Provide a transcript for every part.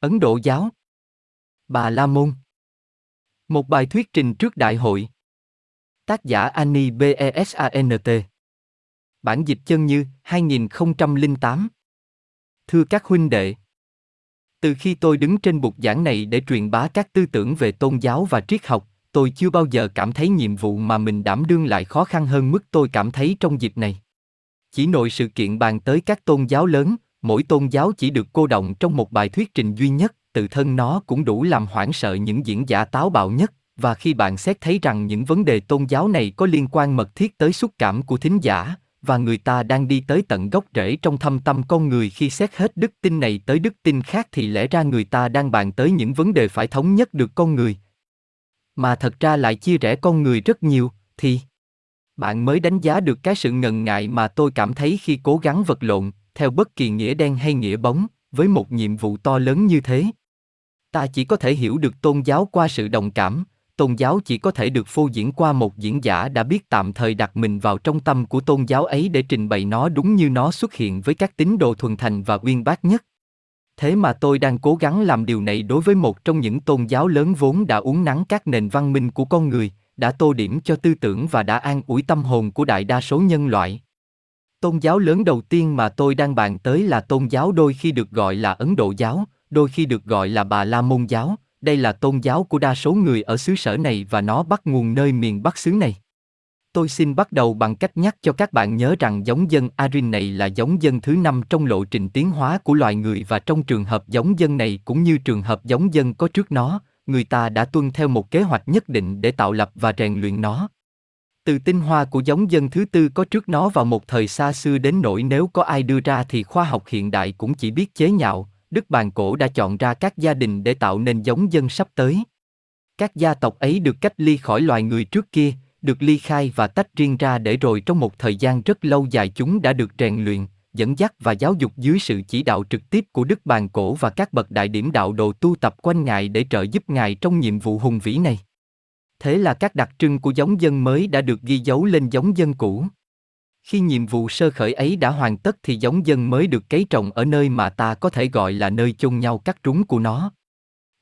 Ấn Độ giáo. Bà La Môn. Một bài thuyết trình trước đại hội. Tác giả Annie Besant. Bản dịch chân như 2008. Thưa các huynh đệ, từ khi tôi đứng trên bục giảng này để truyền bá các tư tưởng về tôn giáo và triết học, tôi chưa bao giờ cảm thấy nhiệm vụ mà mình đảm đương lại khó khăn hơn mức tôi cảm thấy trong dịp này. Chỉ nội sự kiện bàn tới các tôn giáo lớn, mỗi tôn giáo chỉ được cô động trong một bài thuyết trình duy nhất, tự thân nó cũng đủ làm hoảng sợ những diễn giả táo bạo nhất, và khi bạn xét thấy rằng những vấn đề tôn giáo này có liên quan mật thiết tới xúc cảm của thính giả, và người ta đang đi tới tận gốc rễ trong thâm tâm con người khi xét hết đức tin này tới đức tin khác thì lẽ ra người ta đang bàn tới những vấn đề phải thống nhất được con người. Mà thật ra lại chia rẽ con người rất nhiều thì bạn mới đánh giá được cái sự ngần ngại mà tôi cảm thấy khi cố gắng vật lộn theo bất kỳ nghĩa đen hay nghĩa bóng với một nhiệm vụ to lớn như thế ta chỉ có thể hiểu được tôn giáo qua sự đồng cảm tôn giáo chỉ có thể được phô diễn qua một diễn giả đã biết tạm thời đặt mình vào trong tâm của tôn giáo ấy để trình bày nó đúng như nó xuất hiện với các tín đồ thuần thành và uyên bác nhất. Thế mà tôi đang cố gắng làm điều này đối với một trong những tôn giáo lớn vốn đã uống nắng các nền văn minh của con người, đã tô điểm cho tư tưởng và đã an ủi tâm hồn của đại đa số nhân loại. Tôn giáo lớn đầu tiên mà tôi đang bàn tới là tôn giáo đôi khi được gọi là Ấn Độ giáo, đôi khi được gọi là Bà La Môn giáo, đây là tôn giáo của đa số người ở xứ sở này và nó bắt nguồn nơi miền Bắc xứ này. Tôi xin bắt đầu bằng cách nhắc cho các bạn nhớ rằng giống dân Arin này là giống dân thứ năm trong lộ trình tiến hóa của loài người và trong trường hợp giống dân này cũng như trường hợp giống dân có trước nó, người ta đã tuân theo một kế hoạch nhất định để tạo lập và rèn luyện nó. Từ tinh hoa của giống dân thứ tư có trước nó vào một thời xa xưa đến nỗi nếu có ai đưa ra thì khoa học hiện đại cũng chỉ biết chế nhạo, Đức Bàn Cổ đã chọn ra các gia đình để tạo nên giống dân sắp tới. Các gia tộc ấy được cách ly khỏi loài người trước kia, được ly khai và tách riêng ra để rồi trong một thời gian rất lâu dài chúng đã được rèn luyện, dẫn dắt và giáo dục dưới sự chỉ đạo trực tiếp của Đức Bàn Cổ và các bậc đại điểm đạo đồ tu tập quanh Ngài để trợ giúp Ngài trong nhiệm vụ hùng vĩ này. Thế là các đặc trưng của giống dân mới đã được ghi dấu lên giống dân cũ. Khi nhiệm vụ sơ khởi ấy đã hoàn tất thì giống dân mới được cấy trồng ở nơi mà ta có thể gọi là nơi chôn nhau cắt rúng của nó.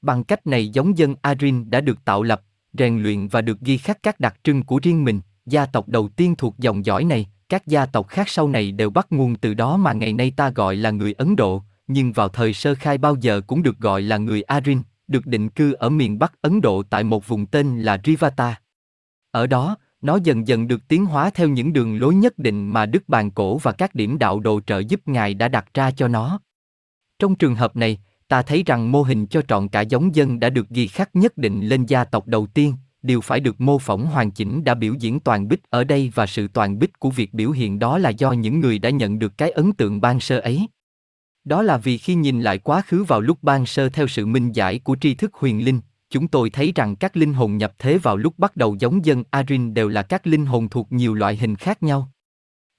Bằng cách này giống dân Arin đã được tạo lập, rèn luyện và được ghi khắc các đặc trưng của riêng mình, gia tộc đầu tiên thuộc dòng dõi này, các gia tộc khác sau này đều bắt nguồn từ đó mà ngày nay ta gọi là người Ấn Độ, nhưng vào thời sơ khai bao giờ cũng được gọi là người Arin, được định cư ở miền Bắc Ấn Độ tại một vùng tên là Rivata. Ở đó, nó dần dần được tiến hóa theo những đường lối nhất định mà Đức Bàn Cổ và các điểm đạo đồ trợ giúp Ngài đã đặt ra cho nó. Trong trường hợp này, ta thấy rằng mô hình cho trọn cả giống dân đã được ghi khắc nhất định lên gia tộc đầu tiên, điều phải được mô phỏng hoàn chỉnh đã biểu diễn toàn bích ở đây và sự toàn bích của việc biểu hiện đó là do những người đã nhận được cái ấn tượng ban sơ ấy. Đó là vì khi nhìn lại quá khứ vào lúc ban sơ theo sự minh giải của tri thức huyền linh, chúng tôi thấy rằng các linh hồn nhập thế vào lúc bắt đầu giống dân Arin đều là các linh hồn thuộc nhiều loại hình khác nhau.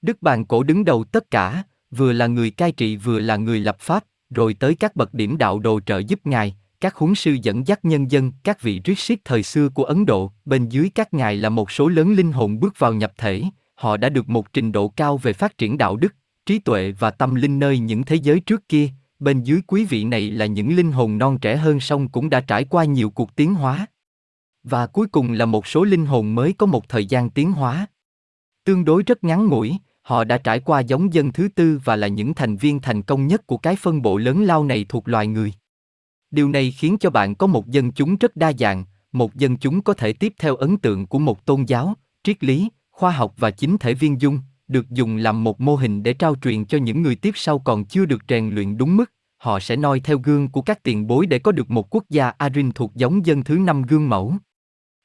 Đức Bàn Cổ đứng đầu tất cả, vừa là người cai trị vừa là người lập pháp, rồi tới các bậc điểm đạo đồ trợ giúp ngài, các huấn sư dẫn dắt nhân dân, các vị Rishit thời xưa của Ấn Độ, bên dưới các ngài là một số lớn linh hồn bước vào nhập thể, họ đã được một trình độ cao về phát triển đạo đức, trí tuệ và tâm linh nơi những thế giới trước kia, bên dưới quý vị này là những linh hồn non trẻ hơn song cũng đã trải qua nhiều cuộc tiến hóa. Và cuối cùng là một số linh hồn mới có một thời gian tiến hóa. Tương đối rất ngắn ngủi, họ đã trải qua giống dân thứ tư và là những thành viên thành công nhất của cái phân bộ lớn lao này thuộc loài người. Điều này khiến cho bạn có một dân chúng rất đa dạng, một dân chúng có thể tiếp theo ấn tượng của một tôn giáo, triết lý, khoa học và chính thể viên dung, được dùng làm một mô hình để trao truyền cho những người tiếp sau còn chưa được rèn luyện đúng mức, họ sẽ noi theo gương của các tiền bối để có được một quốc gia Arin thuộc giống dân thứ năm gương mẫu.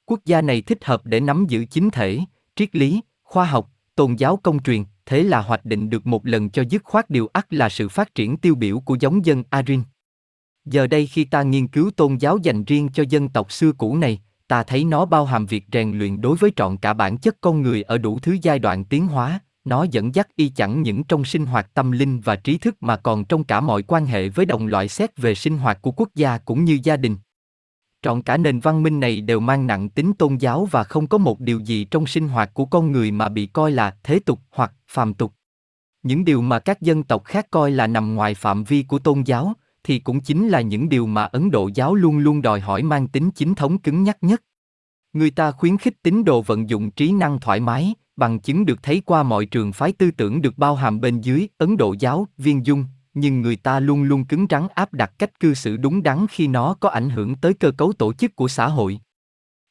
Quốc gia này thích hợp để nắm giữ chính thể, triết lý, khoa học, tôn giáo công truyền, thế là hoạch định được một lần cho dứt khoát điều ắt là sự phát triển tiêu biểu của giống dân Arin. Giờ đây khi ta nghiên cứu tôn giáo dành riêng cho dân tộc xưa cũ này, ta thấy nó bao hàm việc rèn luyện đối với trọn cả bản chất con người ở đủ thứ giai đoạn tiến hóa, nó dẫn dắt y chẳng những trong sinh hoạt tâm linh và trí thức mà còn trong cả mọi quan hệ với đồng loại xét về sinh hoạt của quốc gia cũng như gia đình trọn cả nền văn minh này đều mang nặng tính tôn giáo và không có một điều gì trong sinh hoạt của con người mà bị coi là thế tục hoặc phàm tục những điều mà các dân tộc khác coi là nằm ngoài phạm vi của tôn giáo thì cũng chính là những điều mà Ấn Độ giáo luôn luôn đòi hỏi mang tính chính thống cứng nhắc nhất. Người ta khuyến khích tín đồ vận dụng trí năng thoải mái, bằng chứng được thấy qua mọi trường phái tư tưởng được bao hàm bên dưới Ấn Độ giáo, viên dung, nhưng người ta luôn luôn cứng rắn áp đặt cách cư xử đúng đắn khi nó có ảnh hưởng tới cơ cấu tổ chức của xã hội.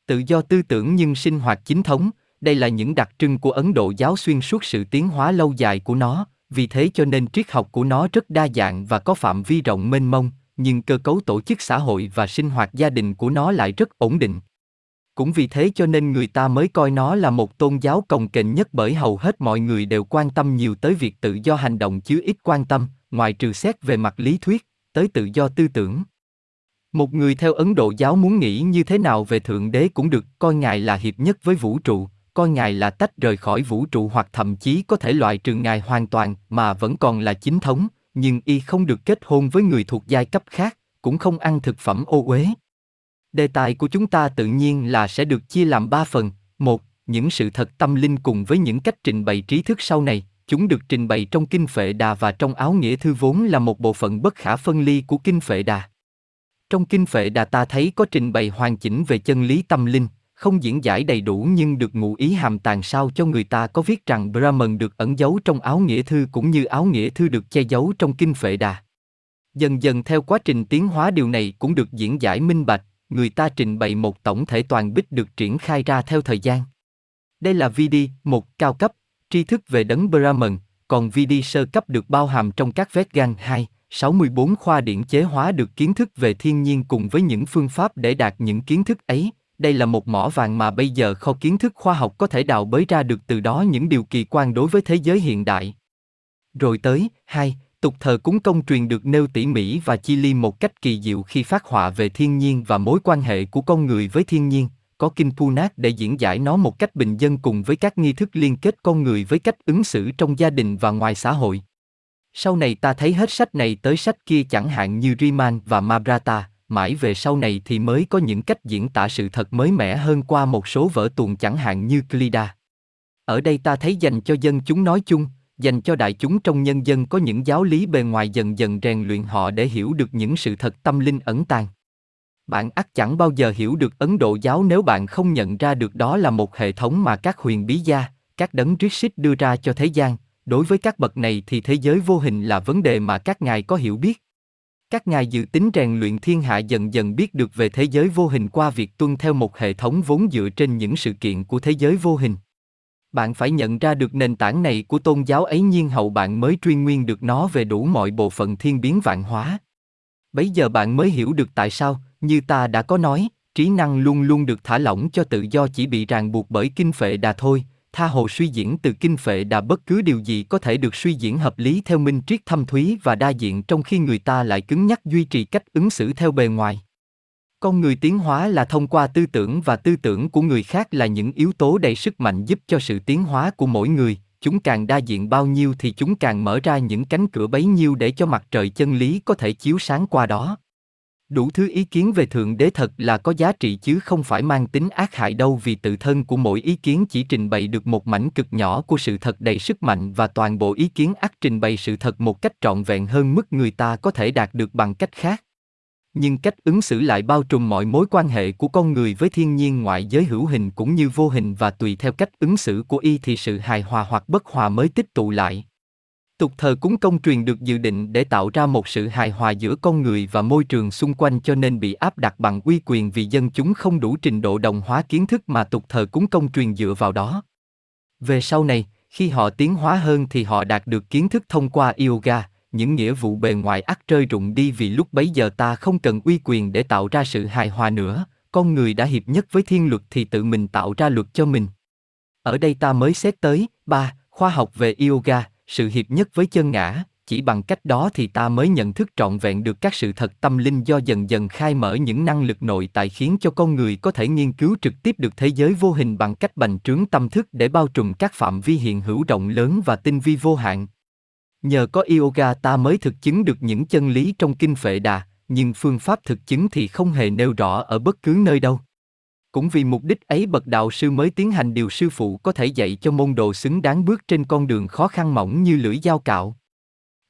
Tự do tư tưởng nhưng sinh hoạt chính thống, đây là những đặc trưng của Ấn Độ giáo xuyên suốt sự tiến hóa lâu dài của nó, vì thế cho nên triết học của nó rất đa dạng và có phạm vi rộng mênh mông, nhưng cơ cấu tổ chức xã hội và sinh hoạt gia đình của nó lại rất ổn định. Cũng vì thế cho nên người ta mới coi nó là một tôn giáo cồng kềnh nhất bởi hầu hết mọi người đều quan tâm nhiều tới việc tự do hành động chứ ít quan tâm, ngoài trừ xét về mặt lý thuyết, tới tự do tư tưởng. Một người theo Ấn Độ giáo muốn nghĩ như thế nào về Thượng Đế cũng được, coi Ngài là hiệp nhất với vũ trụ, coi Ngài là tách rời khỏi vũ trụ hoặc thậm chí có thể loại trừ Ngài hoàn toàn mà vẫn còn là chính thống, nhưng y không được kết hôn với người thuộc giai cấp khác, cũng không ăn thực phẩm ô uế. Đề tài của chúng ta tự nhiên là sẽ được chia làm ba phần. Một, những sự thật tâm linh cùng với những cách trình bày trí thức sau này, chúng được trình bày trong Kinh Phệ Đà và trong áo nghĩa thư vốn là một bộ phận bất khả phân ly của Kinh Phệ Đà. Trong Kinh Phệ Đà ta thấy có trình bày hoàn chỉnh về chân lý tâm linh, không diễn giải đầy đủ nhưng được ngụ ý hàm tàng sao cho người ta có viết rằng Brahman được ẩn giấu trong áo nghĩa thư cũng như áo nghĩa thư được che giấu trong Kinh Phệ Đà. Dần dần theo quá trình tiến hóa điều này cũng được diễn giải minh bạch, người ta trình bày một tổng thể toàn bích được triển khai ra theo thời gian. Đây là VD, một cao cấp, tri thức về đấng Brahman, còn VD sơ cấp được bao hàm trong các Vegan 2, 64 khoa điển chế hóa được kiến thức về thiên nhiên cùng với những phương pháp để đạt những kiến thức ấy. Đây là một mỏ vàng mà bây giờ kho kiến thức khoa học có thể đào bới ra được từ đó những điều kỳ quan đối với thế giới hiện đại. Rồi tới, hai, tục thờ cúng công truyền được nêu tỉ mỉ và chi li một cách kỳ diệu khi phát họa về thiên nhiên và mối quan hệ của con người với thiên nhiên, có kinh Punat để diễn giải nó một cách bình dân cùng với các nghi thức liên kết con người với cách ứng xử trong gia đình và ngoài xã hội. Sau này ta thấy hết sách này tới sách kia chẳng hạn như Riman và Mabrata, mãi về sau này thì mới có những cách diễn tả sự thật mới mẻ hơn qua một số vở tuồng chẳng hạn như Clida. Ở đây ta thấy dành cho dân chúng nói chung, dành cho đại chúng trong nhân dân có những giáo lý bề ngoài dần dần rèn luyện họ để hiểu được những sự thật tâm linh ẩn tàng. Bạn ắt chẳng bao giờ hiểu được Ấn Độ giáo nếu bạn không nhận ra được đó là một hệ thống mà các huyền bí gia, các đấng triết xích đưa ra cho thế gian. Đối với các bậc này thì thế giới vô hình là vấn đề mà các ngài có hiểu biết. Các ngài dự tính rèn luyện thiên hạ dần dần biết được về thế giới vô hình qua việc tuân theo một hệ thống vốn dựa trên những sự kiện của thế giới vô hình bạn phải nhận ra được nền tảng này của tôn giáo ấy nhiên hậu bạn mới truy nguyên được nó về đủ mọi bộ phận thiên biến vạn hóa. Bấy giờ bạn mới hiểu được tại sao, như ta đã có nói, trí năng luôn luôn được thả lỏng cho tự do chỉ bị ràng buộc bởi kinh phệ đà thôi, tha hồ suy diễn từ kinh phệ đà bất cứ điều gì có thể được suy diễn hợp lý theo minh triết thâm thúy và đa diện trong khi người ta lại cứng nhắc duy trì cách ứng xử theo bề ngoài con người tiến hóa là thông qua tư tưởng và tư tưởng của người khác là những yếu tố đầy sức mạnh giúp cho sự tiến hóa của mỗi người. Chúng càng đa diện bao nhiêu thì chúng càng mở ra những cánh cửa bấy nhiêu để cho mặt trời chân lý có thể chiếu sáng qua đó. Đủ thứ ý kiến về thượng đế thật là có giá trị chứ không phải mang tính ác hại đâu vì tự thân của mỗi ý kiến chỉ trình bày được một mảnh cực nhỏ của sự thật đầy sức mạnh và toàn bộ ý kiến ác trình bày sự thật một cách trọn vẹn hơn mức người ta có thể đạt được bằng cách khác nhưng cách ứng xử lại bao trùm mọi mối quan hệ của con người với thiên nhiên ngoại giới hữu hình cũng như vô hình và tùy theo cách ứng xử của y thì sự hài hòa hoặc bất hòa mới tích tụ lại. Tục thờ cúng công truyền được dự định để tạo ra một sự hài hòa giữa con người và môi trường xung quanh cho nên bị áp đặt bằng uy quyền vì dân chúng không đủ trình độ đồng hóa kiến thức mà tục thờ cúng công truyền dựa vào đó. Về sau này, khi họ tiến hóa hơn thì họ đạt được kiến thức thông qua yoga những nghĩa vụ bề ngoài ắt rơi rụng đi vì lúc bấy giờ ta không cần uy quyền để tạo ra sự hài hòa nữa, con người đã hiệp nhất với thiên luật thì tự mình tạo ra luật cho mình. Ở đây ta mới xét tới, ba, khoa học về yoga, sự hiệp nhất với chân ngã, chỉ bằng cách đó thì ta mới nhận thức trọn vẹn được các sự thật tâm linh do dần dần khai mở những năng lực nội tại khiến cho con người có thể nghiên cứu trực tiếp được thế giới vô hình bằng cách bành trướng tâm thức để bao trùm các phạm vi hiện hữu rộng lớn và tinh vi vô hạn. Nhờ có yoga ta mới thực chứng được những chân lý trong kinh phệ đà, nhưng phương pháp thực chứng thì không hề nêu rõ ở bất cứ nơi đâu. Cũng vì mục đích ấy bậc đạo sư mới tiến hành điều sư phụ có thể dạy cho môn đồ xứng đáng bước trên con đường khó khăn mỏng như lưỡi dao cạo.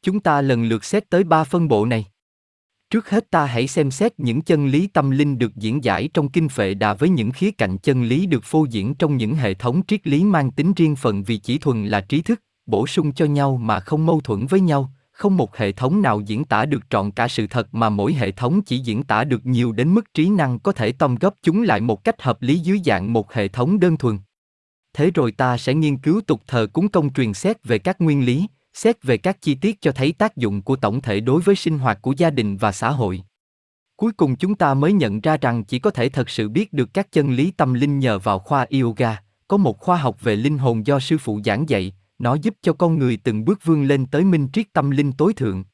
Chúng ta lần lượt xét tới ba phân bộ này. Trước hết ta hãy xem xét những chân lý tâm linh được diễn giải trong kinh Phệ Đà với những khía cạnh chân lý được phô diễn trong những hệ thống triết lý mang tính riêng phần vì chỉ thuần là trí thức, bổ sung cho nhau mà không mâu thuẫn với nhau, không một hệ thống nào diễn tả được trọn cả sự thật mà mỗi hệ thống chỉ diễn tả được nhiều đến mức trí năng có thể tông gấp chúng lại một cách hợp lý dưới dạng một hệ thống đơn thuần. Thế rồi ta sẽ nghiên cứu tục thờ cúng công truyền xét về các nguyên lý, xét về các chi tiết cho thấy tác dụng của tổng thể đối với sinh hoạt của gia đình và xã hội. Cuối cùng chúng ta mới nhận ra rằng chỉ có thể thật sự biết được các chân lý tâm linh nhờ vào khoa yoga, có một khoa học về linh hồn do sư phụ giảng dạy, nó giúp cho con người từng bước vươn lên tới minh triết tâm linh tối thượng.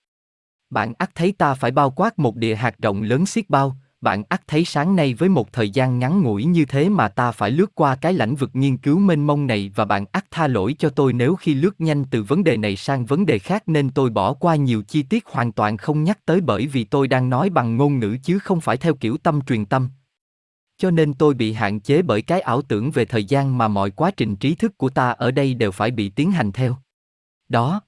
Bạn ắt thấy ta phải bao quát một địa hạt rộng lớn xiết bao, bạn ắt thấy sáng nay với một thời gian ngắn ngủi như thế mà ta phải lướt qua cái lãnh vực nghiên cứu mênh mông này và bạn ắt tha lỗi cho tôi nếu khi lướt nhanh từ vấn đề này sang vấn đề khác nên tôi bỏ qua nhiều chi tiết hoàn toàn không nhắc tới bởi vì tôi đang nói bằng ngôn ngữ chứ không phải theo kiểu tâm truyền tâm. Cho nên tôi bị hạn chế bởi cái ảo tưởng về thời gian mà mọi quá trình trí thức của ta ở đây đều phải bị tiến hành theo. Đó,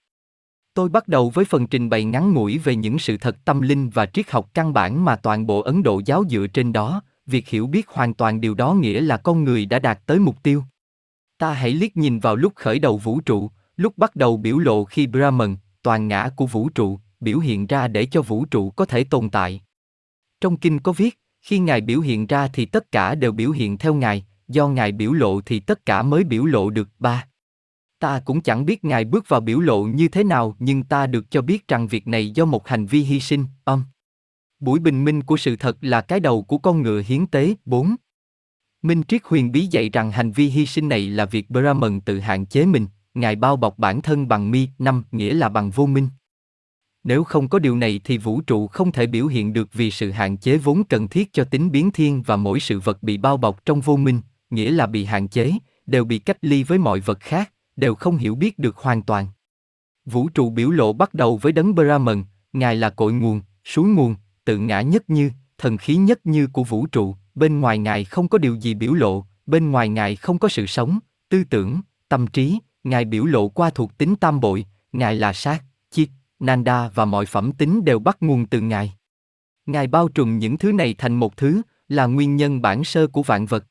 Tôi bắt đầu với phần trình bày ngắn ngủi về những sự thật tâm linh và triết học căn bản mà toàn bộ Ấn Độ giáo dựa trên đó, việc hiểu biết hoàn toàn điều đó nghĩa là con người đã đạt tới mục tiêu. Ta hãy liếc nhìn vào lúc khởi đầu vũ trụ, lúc bắt đầu biểu lộ khi Brahman, toàn ngã của vũ trụ, biểu hiện ra để cho vũ trụ có thể tồn tại. Trong kinh có viết, khi Ngài biểu hiện ra thì tất cả đều biểu hiện theo Ngài, do Ngài biểu lộ thì tất cả mới biểu lộ được. Ba. Ta cũng chẳng biết Ngài bước vào biểu lộ như thế nào nhưng ta được cho biết rằng việc này do một hành vi hy sinh, âm. Buổi bình minh của sự thật là cái đầu của con ngựa hiến tế, 4. Minh Triết huyền bí dạy rằng hành vi hy sinh này là việc Brahman tự hạn chế mình, Ngài bao bọc bản thân bằng mi, năm, nghĩa là bằng vô minh. Nếu không có điều này thì vũ trụ không thể biểu hiện được vì sự hạn chế vốn cần thiết cho tính biến thiên và mỗi sự vật bị bao bọc trong vô minh, nghĩa là bị hạn chế, đều bị cách ly với mọi vật khác, đều không hiểu biết được hoàn toàn. Vũ trụ biểu lộ bắt đầu với đấng Brahman, Ngài là cội nguồn, suối nguồn, tự ngã nhất như, thần khí nhất như của vũ trụ, bên ngoài Ngài không có điều gì biểu lộ, bên ngoài Ngài không có sự sống, tư tưởng, tâm trí, Ngài biểu lộ qua thuộc tính tam bội, Ngài là sát, chiết, nanda và mọi phẩm tính đều bắt nguồn từ Ngài. Ngài bao trùm những thứ này thành một thứ, là nguyên nhân bản sơ của vạn vật.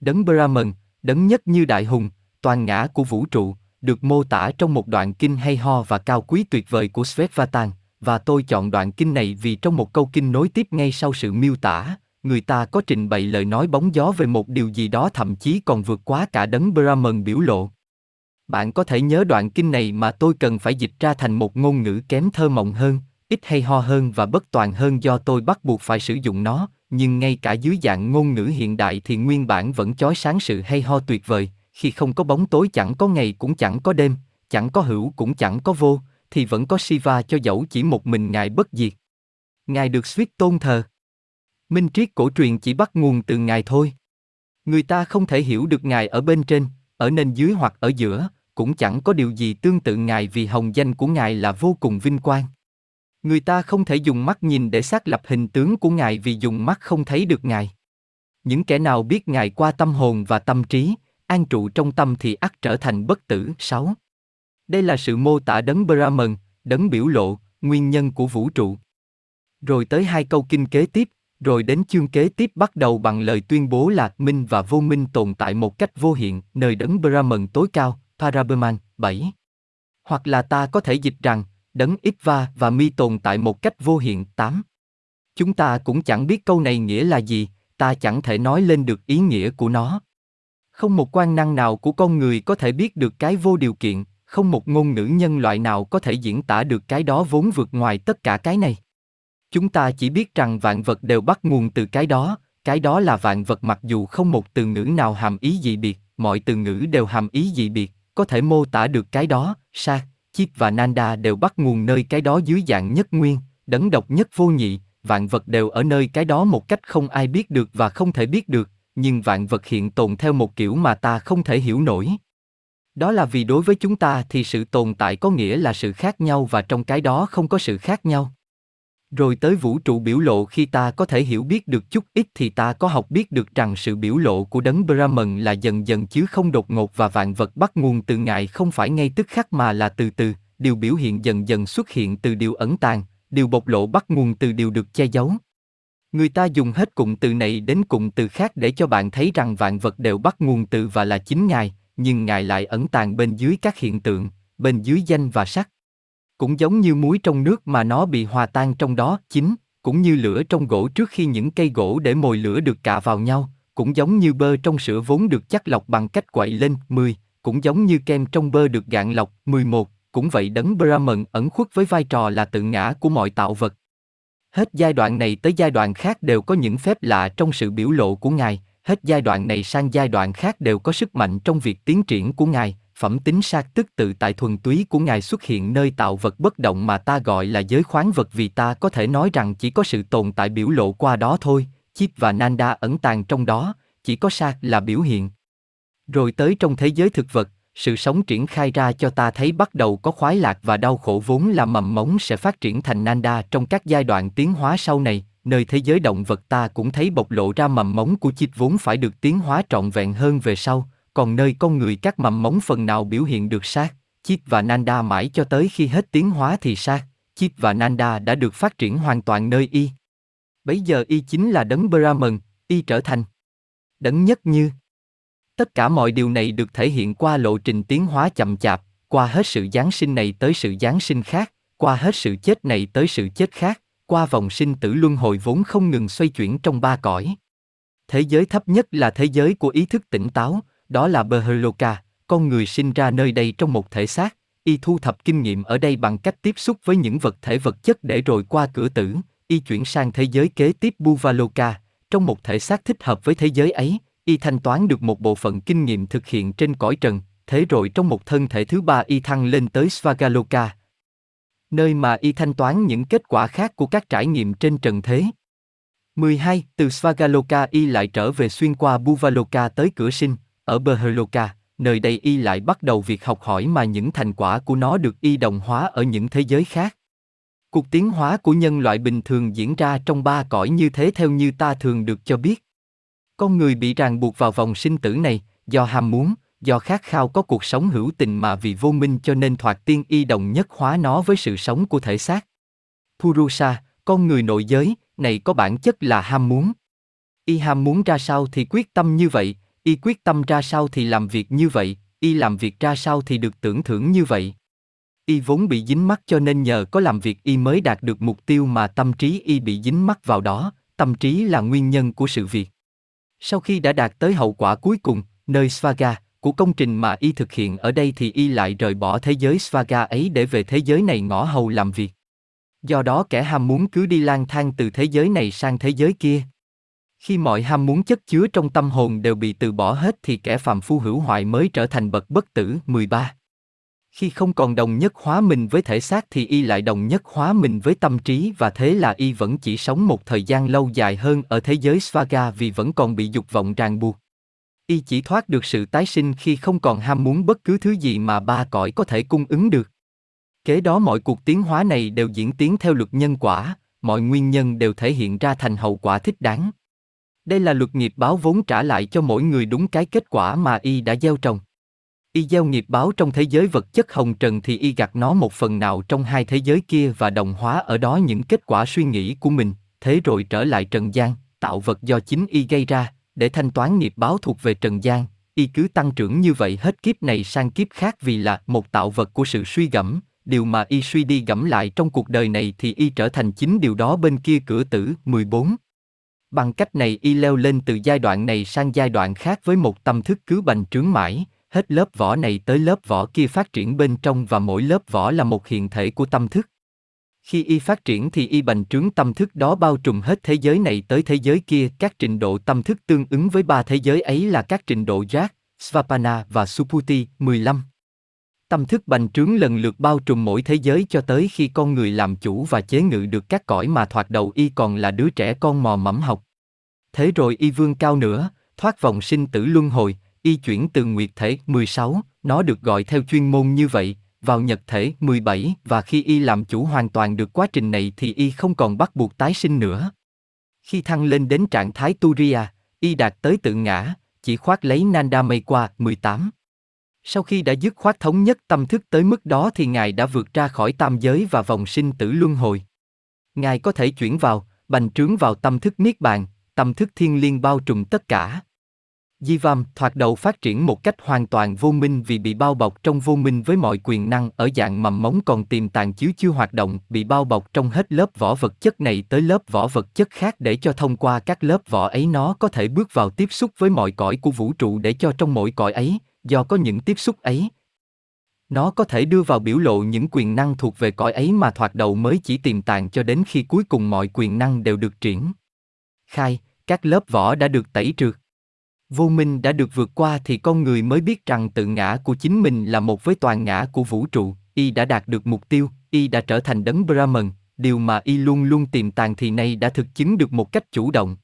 Đấng Brahman, đấng nhất như đại hùng, toàn ngã của vũ trụ, được mô tả trong một đoạn kinh hay ho và cao quý tuyệt vời của Svetvatan, và tôi chọn đoạn kinh này vì trong một câu kinh nối tiếp ngay sau sự miêu tả, người ta có trình bày lời nói bóng gió về một điều gì đó thậm chí còn vượt quá cả đấng Brahman biểu lộ. Bạn có thể nhớ đoạn kinh này mà tôi cần phải dịch ra thành một ngôn ngữ kém thơ mộng hơn, ít hay ho hơn và bất toàn hơn do tôi bắt buộc phải sử dụng nó, nhưng ngay cả dưới dạng ngôn ngữ hiện đại thì nguyên bản vẫn chói sáng sự hay ho tuyệt vời, khi không có bóng tối chẳng có ngày cũng chẳng có đêm, chẳng có hữu cũng chẳng có vô, thì vẫn có Shiva cho dẫu chỉ một mình Ngài bất diệt. Ngài được suýt tôn thờ. Minh triết cổ truyền chỉ bắt nguồn từ Ngài thôi. Người ta không thể hiểu được Ngài ở bên trên, ở nền dưới hoặc ở giữa, cũng chẳng có điều gì tương tự Ngài vì hồng danh của Ngài là vô cùng vinh quang. Người ta không thể dùng mắt nhìn để xác lập hình tướng của Ngài vì dùng mắt không thấy được Ngài. Những kẻ nào biết Ngài qua tâm hồn và tâm trí, an trụ trong tâm thì ắt trở thành bất tử. 6. Đây là sự mô tả đấng Brahman, đấng biểu lộ, nguyên nhân của vũ trụ. Rồi tới hai câu kinh kế tiếp, rồi đến chương kế tiếp bắt đầu bằng lời tuyên bố là minh và vô minh tồn tại một cách vô hiện, nơi đấng Brahman tối cao, Parabrahman, 7. Hoặc là ta có thể dịch rằng, đấng Itva và mi tồn tại một cách vô hiện, 8. Chúng ta cũng chẳng biết câu này nghĩa là gì, ta chẳng thể nói lên được ý nghĩa của nó. Không một quan năng nào của con người có thể biết được cái vô điều kiện, không một ngôn ngữ nhân loại nào có thể diễn tả được cái đó vốn vượt ngoài tất cả cái này. Chúng ta chỉ biết rằng vạn vật đều bắt nguồn từ cái đó, cái đó là vạn vật mặc dù không một từ ngữ nào hàm ý gì biệt, mọi từ ngữ đều hàm ý gì biệt, có thể mô tả được cái đó, sa, chip và nanda đều bắt nguồn nơi cái đó dưới dạng nhất nguyên, đấng độc nhất vô nhị, vạn vật đều ở nơi cái đó một cách không ai biết được và không thể biết được, nhưng vạn vật hiện tồn theo một kiểu mà ta không thể hiểu nổi. Đó là vì đối với chúng ta thì sự tồn tại có nghĩa là sự khác nhau và trong cái đó không có sự khác nhau. Rồi tới vũ trụ biểu lộ khi ta có thể hiểu biết được chút ít thì ta có học biết được rằng sự biểu lộ của đấng Brahman là dần dần chứ không đột ngột và vạn vật bắt nguồn từ ngài không phải ngay tức khắc mà là từ từ, điều biểu hiện dần dần xuất hiện từ điều ẩn tàng, điều bộc lộ bắt nguồn từ điều được che giấu. Người ta dùng hết cụm từ này đến cụm từ khác để cho bạn thấy rằng vạn vật đều bắt nguồn từ và là chính Ngài, nhưng Ngài lại ẩn tàng bên dưới các hiện tượng, bên dưới danh và sắc. Cũng giống như muối trong nước mà nó bị hòa tan trong đó, chín cũng như lửa trong gỗ trước khi những cây gỗ để mồi lửa được cạ vào nhau, cũng giống như bơ trong sữa vốn được chắc lọc bằng cách quậy lên, 10, cũng giống như kem trong bơ được gạn lọc, 11, cũng vậy đấng Brahman ẩn khuất với vai trò là tự ngã của mọi tạo vật. Hết giai đoạn này tới giai đoạn khác đều có những phép lạ trong sự biểu lộ của Ngài, hết giai đoạn này sang giai đoạn khác đều có sức mạnh trong việc tiến triển của Ngài, phẩm tính sát tức tự tại thuần túy của Ngài xuất hiện nơi tạo vật bất động mà ta gọi là giới khoáng vật vì ta có thể nói rằng chỉ có sự tồn tại biểu lộ qua đó thôi, Chip và Nanda ẩn tàng trong đó, chỉ có sát là biểu hiện. Rồi tới trong thế giới thực vật, sự sống triển khai ra cho ta thấy bắt đầu có khoái lạc và đau khổ vốn là mầm mống sẽ phát triển thành Nanda trong các giai đoạn tiến hóa sau này, nơi thế giới động vật ta cũng thấy bộc lộ ra mầm mống của chip vốn phải được tiến hóa trọn vẹn hơn về sau, còn nơi con người các mầm móng phần nào biểu hiện được sát, chip và Nanda mãi cho tới khi hết tiến hóa thì sát, chip và Nanda đã được phát triển hoàn toàn nơi y. Bấy giờ y chính là đấng Brahman, y trở thành đấng nhất như. Tất cả mọi điều này được thể hiện qua lộ trình tiến hóa chậm chạp, qua hết sự giáng sinh này tới sự giáng sinh khác, qua hết sự chết này tới sự chết khác, qua vòng sinh tử luân hồi vốn không ngừng xoay chuyển trong ba cõi. Thế giới thấp nhất là thế giới của ý thức tỉnh táo, đó là Berholoka, con người sinh ra nơi đây trong một thể xác, y thu thập kinh nghiệm ở đây bằng cách tiếp xúc với những vật thể vật chất để rồi qua cửa tử, y chuyển sang thế giới kế tiếp Buvaloka, trong một thể xác thích hợp với thế giới ấy, y thanh toán được một bộ phận kinh nghiệm thực hiện trên cõi trần, thế rồi trong một thân thể thứ ba y thăng lên tới Svagaloka, nơi mà y thanh toán những kết quả khác của các trải nghiệm trên trần thế. 12. Từ Svagaloka y lại trở về xuyên qua Buvaloka tới cửa sinh, ở Berholoka, nơi đây y lại bắt đầu việc học hỏi mà những thành quả của nó được y đồng hóa ở những thế giới khác. Cuộc tiến hóa của nhân loại bình thường diễn ra trong ba cõi như thế theo như ta thường được cho biết. Con người bị ràng buộc vào vòng sinh tử này, do ham muốn, do khát khao có cuộc sống hữu tình mà vì vô minh cho nên thoạt tiên y đồng nhất hóa nó với sự sống của thể xác. Purusa, con người nội giới, này có bản chất là ham muốn. Y ham muốn ra sao thì quyết tâm như vậy, y quyết tâm ra sao thì làm việc như vậy, y làm việc ra sao thì được tưởng thưởng như vậy. Y vốn bị dính mắc cho nên nhờ có làm việc y mới đạt được mục tiêu mà tâm trí y bị dính mắc vào đó, tâm trí là nguyên nhân của sự việc. Sau khi đã đạt tới hậu quả cuối cùng, nơi Svaga, của công trình mà y thực hiện ở đây thì y lại rời bỏ thế giới Svaga ấy để về thế giới này ngõ hầu làm việc. Do đó kẻ ham muốn cứ đi lang thang từ thế giới này sang thế giới kia. Khi mọi ham muốn chất chứa trong tâm hồn đều bị từ bỏ hết thì kẻ phàm phu hữu hoại mới trở thành bậc bất tử 13. Khi không còn đồng nhất hóa mình với thể xác thì y lại đồng nhất hóa mình với tâm trí và thế là y vẫn chỉ sống một thời gian lâu dài hơn ở thế giới Svaga vì vẫn còn bị dục vọng ràng buộc. Y chỉ thoát được sự tái sinh khi không còn ham muốn bất cứ thứ gì mà ba cõi có thể cung ứng được. Kế đó mọi cuộc tiến hóa này đều diễn tiến theo luật nhân quả, mọi nguyên nhân đều thể hiện ra thành hậu quả thích đáng. Đây là luật nghiệp báo vốn trả lại cho mỗi người đúng cái kết quả mà y đã gieo trồng. Y gieo nghiệp báo trong thế giới vật chất hồng trần thì y gặt nó một phần nào trong hai thế giới kia và đồng hóa ở đó những kết quả suy nghĩ của mình, thế rồi trở lại trần gian, tạo vật do chính y gây ra, để thanh toán nghiệp báo thuộc về trần gian, y cứ tăng trưởng như vậy hết kiếp này sang kiếp khác vì là một tạo vật của sự suy gẫm, điều mà y suy đi gẫm lại trong cuộc đời này thì y trở thành chính điều đó bên kia cửa tử 14. Bằng cách này y leo lên từ giai đoạn này sang giai đoạn khác với một tâm thức cứ bành trướng mãi, hết lớp vỏ này tới lớp vỏ kia phát triển bên trong và mỗi lớp vỏ là một hiện thể của tâm thức. Khi y phát triển thì y bành trướng tâm thức đó bao trùm hết thế giới này tới thế giới kia, các trình độ tâm thức tương ứng với ba thế giới ấy là các trình độ Giác, Svapana và Suputi, 15. Tâm thức bành trướng lần lượt bao trùm mỗi thế giới cho tới khi con người làm chủ và chế ngự được các cõi mà thoạt đầu y còn là đứa trẻ con mò mẫm học. Thế rồi y vương cao nữa, thoát vòng sinh tử luân hồi, y chuyển từ nguyệt thể 16, nó được gọi theo chuyên môn như vậy, vào nhật thể 17 và khi y làm chủ hoàn toàn được quá trình này thì y không còn bắt buộc tái sinh nữa. Khi thăng lên đến trạng thái Turiya, y đạt tới tự ngã, chỉ khoát lấy Nanda Mây qua 18. Sau khi đã dứt khoát thống nhất tâm thức tới mức đó thì Ngài đã vượt ra khỏi tam giới và vòng sinh tử luân hồi. Ngài có thể chuyển vào, bành trướng vào tâm thức niết bàn, tâm thức thiên liêng bao trùm tất cả. di vam thoạt đầu phát triển một cách hoàn toàn vô minh vì bị bao bọc trong vô minh với mọi quyền năng ở dạng mầm mống còn tiềm tàng chiếu chưa hoạt động, bị bao bọc trong hết lớp vỏ vật chất này tới lớp vỏ vật chất khác để cho thông qua các lớp vỏ ấy nó có thể bước vào tiếp xúc với mọi cõi của vũ trụ để cho trong mỗi cõi ấy, do có những tiếp xúc ấy, nó có thể đưa vào biểu lộ những quyền năng thuộc về cõi ấy mà thoạt đầu mới chỉ tiềm tàng cho đến khi cuối cùng mọi quyền năng đều được triển. Khai, các lớp vỏ đã được tẩy trượt. Vô minh đã được vượt qua thì con người mới biết rằng tự ngã của chính mình là một với toàn ngã của vũ trụ, y đã đạt được mục tiêu, y đã trở thành đấng Brahman, điều mà y luôn luôn tiềm tàng thì nay đã thực chứng được một cách chủ động.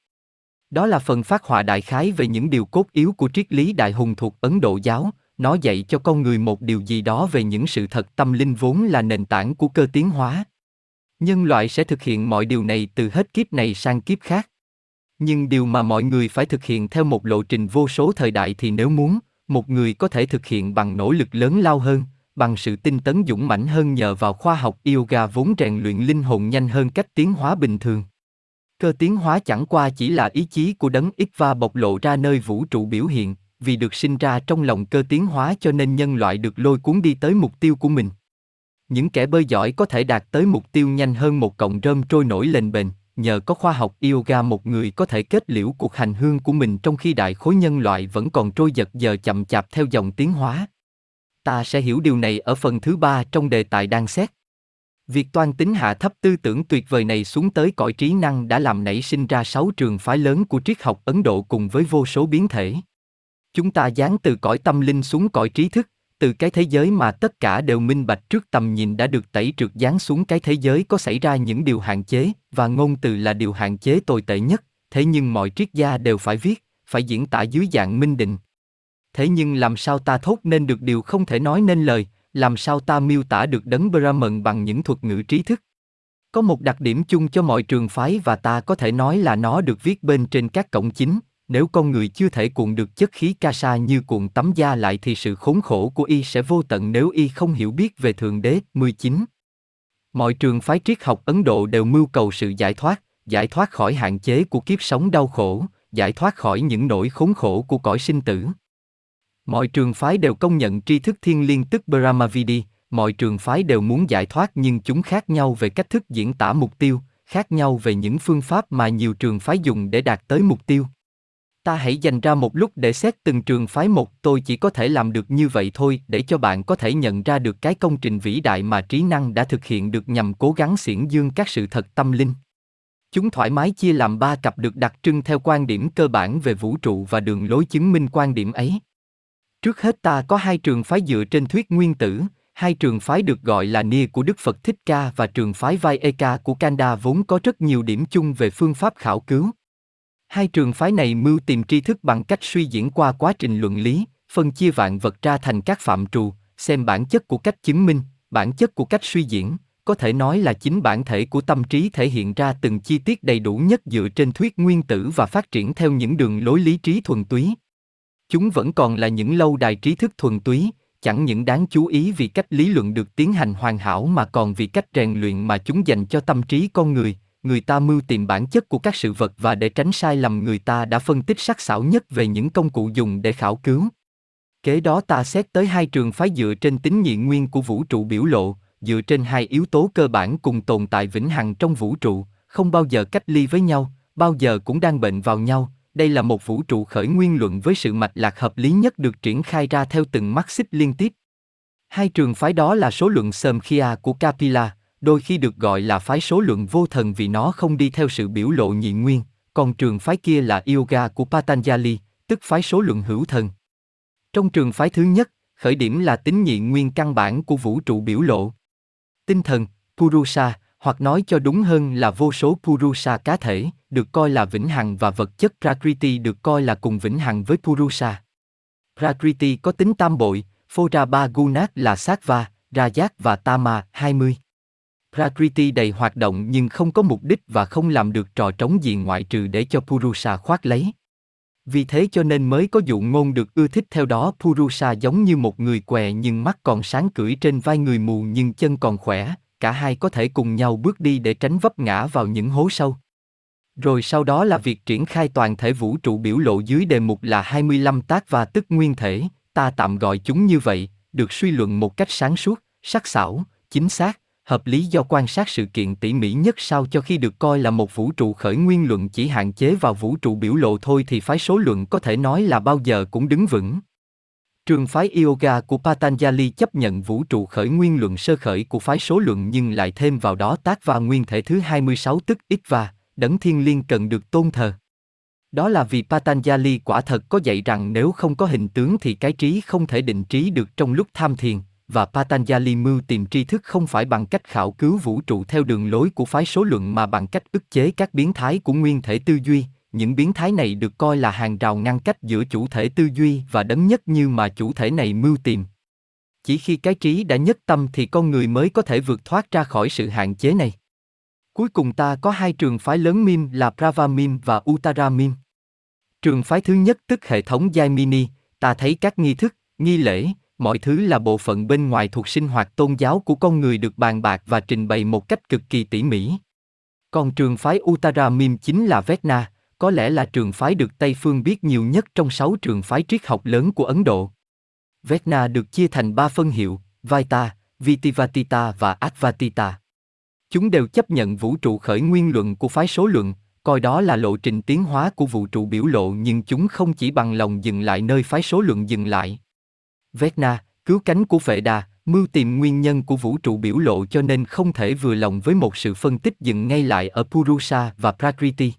Đó là phần phát họa đại khái về những điều cốt yếu của triết lý đại hùng thuộc Ấn Độ giáo, nó dạy cho con người một điều gì đó về những sự thật tâm linh vốn là nền tảng của cơ tiến hóa. Nhân loại sẽ thực hiện mọi điều này từ hết kiếp này sang kiếp khác. Nhưng điều mà mọi người phải thực hiện theo một lộ trình vô số thời đại thì nếu muốn, một người có thể thực hiện bằng nỗ lực lớn lao hơn, bằng sự tinh tấn dũng mãnh hơn nhờ vào khoa học yoga vốn rèn luyện linh hồn nhanh hơn cách tiến hóa bình thường. Cơ tiến hóa chẳng qua chỉ là ý chí của đấng ít va bộc lộ ra nơi vũ trụ biểu hiện, vì được sinh ra trong lòng cơ tiến hóa cho nên nhân loại được lôi cuốn đi tới mục tiêu của mình. Những kẻ bơi giỏi có thể đạt tới mục tiêu nhanh hơn một cọng rơm trôi nổi lên bền, nhờ có khoa học yoga một người có thể kết liễu cuộc hành hương của mình trong khi đại khối nhân loại vẫn còn trôi giật giờ chậm chạp theo dòng tiến hóa. Ta sẽ hiểu điều này ở phần thứ ba trong đề tài đang xét. Việc toan tính hạ thấp tư tưởng tuyệt vời này xuống tới cõi trí năng đã làm nảy sinh ra sáu trường phái lớn của triết học Ấn Độ cùng với vô số biến thể. Chúng ta dán từ cõi tâm linh xuống cõi trí thức, từ cái thế giới mà tất cả đều minh bạch trước tầm nhìn đã được tẩy trượt dán xuống cái thế giới có xảy ra những điều hạn chế, và ngôn từ là điều hạn chế tồi tệ nhất, thế nhưng mọi triết gia đều phải viết, phải diễn tả dưới dạng minh định. Thế nhưng làm sao ta thốt nên được điều không thể nói nên lời, làm sao ta miêu tả được đấng Brahman bằng những thuật ngữ trí thức? Có một đặc điểm chung cho mọi trường phái và ta có thể nói là nó được viết bên trên các cổng chính, nếu con người chưa thể cuộn được chất khí ca sa như cuộn tấm da lại thì sự khốn khổ của y sẽ vô tận nếu y không hiểu biết về Thượng Đế. 19. Mọi trường phái triết học Ấn Độ đều mưu cầu sự giải thoát, giải thoát khỏi hạn chế của kiếp sống đau khổ, giải thoát khỏi những nỗi khốn khổ của cõi sinh tử. Mọi trường phái đều công nhận tri thức thiên liên tức Brahmavidi, mọi trường phái đều muốn giải thoát nhưng chúng khác nhau về cách thức diễn tả mục tiêu, khác nhau về những phương pháp mà nhiều trường phái dùng để đạt tới mục tiêu. Ta hãy dành ra một lúc để xét từng trường phái một, tôi chỉ có thể làm được như vậy thôi để cho bạn có thể nhận ra được cái công trình vĩ đại mà trí năng đã thực hiện được nhằm cố gắng xiển dương các sự thật tâm linh. Chúng thoải mái chia làm ba cặp được đặc trưng theo quan điểm cơ bản về vũ trụ và đường lối chứng minh quan điểm ấy. Trước hết ta có hai trường phái dựa trên thuyết nguyên tử, hai trường phái được gọi là Nia của Đức Phật Thích Ca và trường phái Vai Eka của Kanda vốn có rất nhiều điểm chung về phương pháp khảo cứu. Hai trường phái này mưu tìm tri thức bằng cách suy diễn qua quá trình luận lý, phân chia vạn vật ra thành các phạm trù, xem bản chất của cách chứng minh, bản chất của cách suy diễn, có thể nói là chính bản thể của tâm trí thể hiện ra từng chi tiết đầy đủ nhất dựa trên thuyết nguyên tử và phát triển theo những đường lối lý trí thuần túy. Chúng vẫn còn là những lâu đài trí thức thuần túy, chẳng những đáng chú ý vì cách lý luận được tiến hành hoàn hảo mà còn vì cách rèn luyện mà chúng dành cho tâm trí con người, người ta mưu tìm bản chất của các sự vật và để tránh sai lầm người ta đã phân tích sắc sảo nhất về những công cụ dùng để khảo cứu. Kế đó ta xét tới hai trường phái dựa trên tính nhị nguyên của vũ trụ biểu lộ, dựa trên hai yếu tố cơ bản cùng tồn tại vĩnh hằng trong vũ trụ, không bao giờ cách ly với nhau, bao giờ cũng đang bệnh vào nhau. Đây là một vũ trụ khởi nguyên luận với sự mạch lạc hợp lý nhất được triển khai ra theo từng mắt xích liên tiếp. Hai trường phái đó là số luận Samkhya của Kapila, đôi khi được gọi là phái số lượng vô thần vì nó không đi theo sự biểu lộ nhị nguyên, còn trường phái kia là yoga của Patanjali, tức phái số lượng hữu thần. Trong trường phái thứ nhất, khởi điểm là tính nhị nguyên căn bản của vũ trụ biểu lộ. Tinh thần, Purusa, hoặc nói cho đúng hơn là vô số Purusa cá thể, được coi là vĩnh hằng và vật chất Prakriti được coi là cùng vĩnh hằng với Purusa. Prakriti có tính tam bội, Phora ba Gunat là Sattva, Rajas và Tama 20. Prakriti đầy hoạt động nhưng không có mục đích và không làm được trò trống gì ngoại trừ để cho Purusa khoác lấy. Vì thế cho nên mới có dụ ngôn được ưa thích theo đó Purusa giống như một người què nhưng mắt còn sáng cưỡi trên vai người mù nhưng chân còn khỏe, cả hai có thể cùng nhau bước đi để tránh vấp ngã vào những hố sâu. Rồi sau đó là việc triển khai toàn thể vũ trụ biểu lộ dưới đề mục là 25 tác và tức nguyên thể, ta tạm gọi chúng như vậy, được suy luận một cách sáng suốt, sắc sảo, chính xác, hợp lý do quan sát sự kiện tỉ mỉ nhất sao cho khi được coi là một vũ trụ khởi nguyên luận chỉ hạn chế vào vũ trụ biểu lộ thôi thì phái số luận có thể nói là bao giờ cũng đứng vững. Trường phái Yoga của Patanjali chấp nhận vũ trụ khởi nguyên luận sơ khởi của phái số luận nhưng lại thêm vào đó tác và nguyên thể thứ 26 tức Itva, đấng thiên liêng cần được tôn thờ. Đó là vì Patanjali quả thật có dạy rằng nếu không có hình tướng thì cái trí không thể định trí được trong lúc tham thiền, và Patanjali mưu tìm tri thức không phải bằng cách khảo cứu vũ trụ theo đường lối của phái số luận mà bằng cách ức chế các biến thái của nguyên thể tư duy, những biến thái này được coi là hàng rào ngăn cách giữa chủ thể tư duy và đấng nhất như mà chủ thể này mưu tìm. Chỉ khi cái trí đã nhất tâm thì con người mới có thể vượt thoát ra khỏi sự hạn chế này. Cuối cùng ta có hai trường phái lớn Mim là Pravamim và Uttaramim. Trường phái thứ nhất tức hệ thống Jaimini, ta thấy các nghi thức, nghi lễ, mọi thứ là bộ phận bên ngoài thuộc sinh hoạt tôn giáo của con người được bàn bạc và trình bày một cách cực kỳ tỉ mỉ. Còn trường phái Uttaramim chính là Vecna, có lẽ là trường phái được Tây phương biết nhiều nhất trong sáu trường phái triết học lớn của Ấn Độ. Vecna được chia thành ba phân hiệu, Vaita, Vitivatita và Advatita. Chúng đều chấp nhận vũ trụ khởi nguyên luận của phái số luận, coi đó là lộ trình tiến hóa của vũ trụ biểu lộ nhưng chúng không chỉ bằng lòng dừng lại nơi phái số luận dừng lại. Vecna, cứu cánh của vệ đà, mưu tìm nguyên nhân của vũ trụ biểu lộ cho nên không thể vừa lòng với một sự phân tích dừng ngay lại ở Purusha và Prakriti.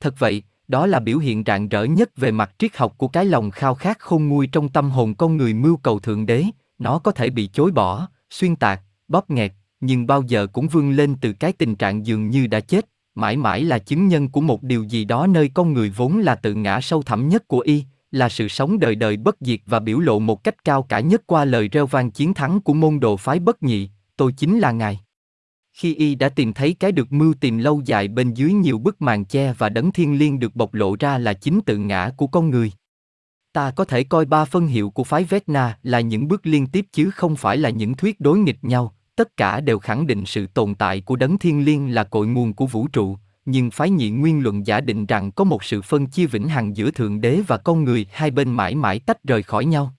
Thật vậy, đó là biểu hiện rạng rỡ nhất về mặt triết học của cái lòng khao khát khôn nguôi trong tâm hồn con người mưu cầu thượng đế, nó có thể bị chối bỏ, xuyên tạc, bóp nghẹt, nhưng bao giờ cũng vươn lên từ cái tình trạng dường như đã chết, mãi mãi là chứng nhân của một điều gì đó nơi con người vốn là tự ngã sâu thẳm nhất của y, là sự sống đời đời bất diệt và biểu lộ một cách cao cả nhất qua lời reo vang chiến thắng của môn đồ phái bất nhị, tôi chính là Ngài. Khi y đã tìm thấy cái được mưu tìm lâu dài bên dưới nhiều bức màn che và đấng thiên liêng được bộc lộ ra là chính tự ngã của con người. Ta có thể coi ba phân hiệu của phái Vecna là những bước liên tiếp chứ không phải là những thuyết đối nghịch nhau, tất cả đều khẳng định sự tồn tại của đấng thiên liêng là cội nguồn của vũ trụ, nhưng phái nhị nguyên luận giả định rằng có một sự phân chia vĩnh hằng giữa thượng đế và con người hai bên mãi mãi tách rời khỏi nhau.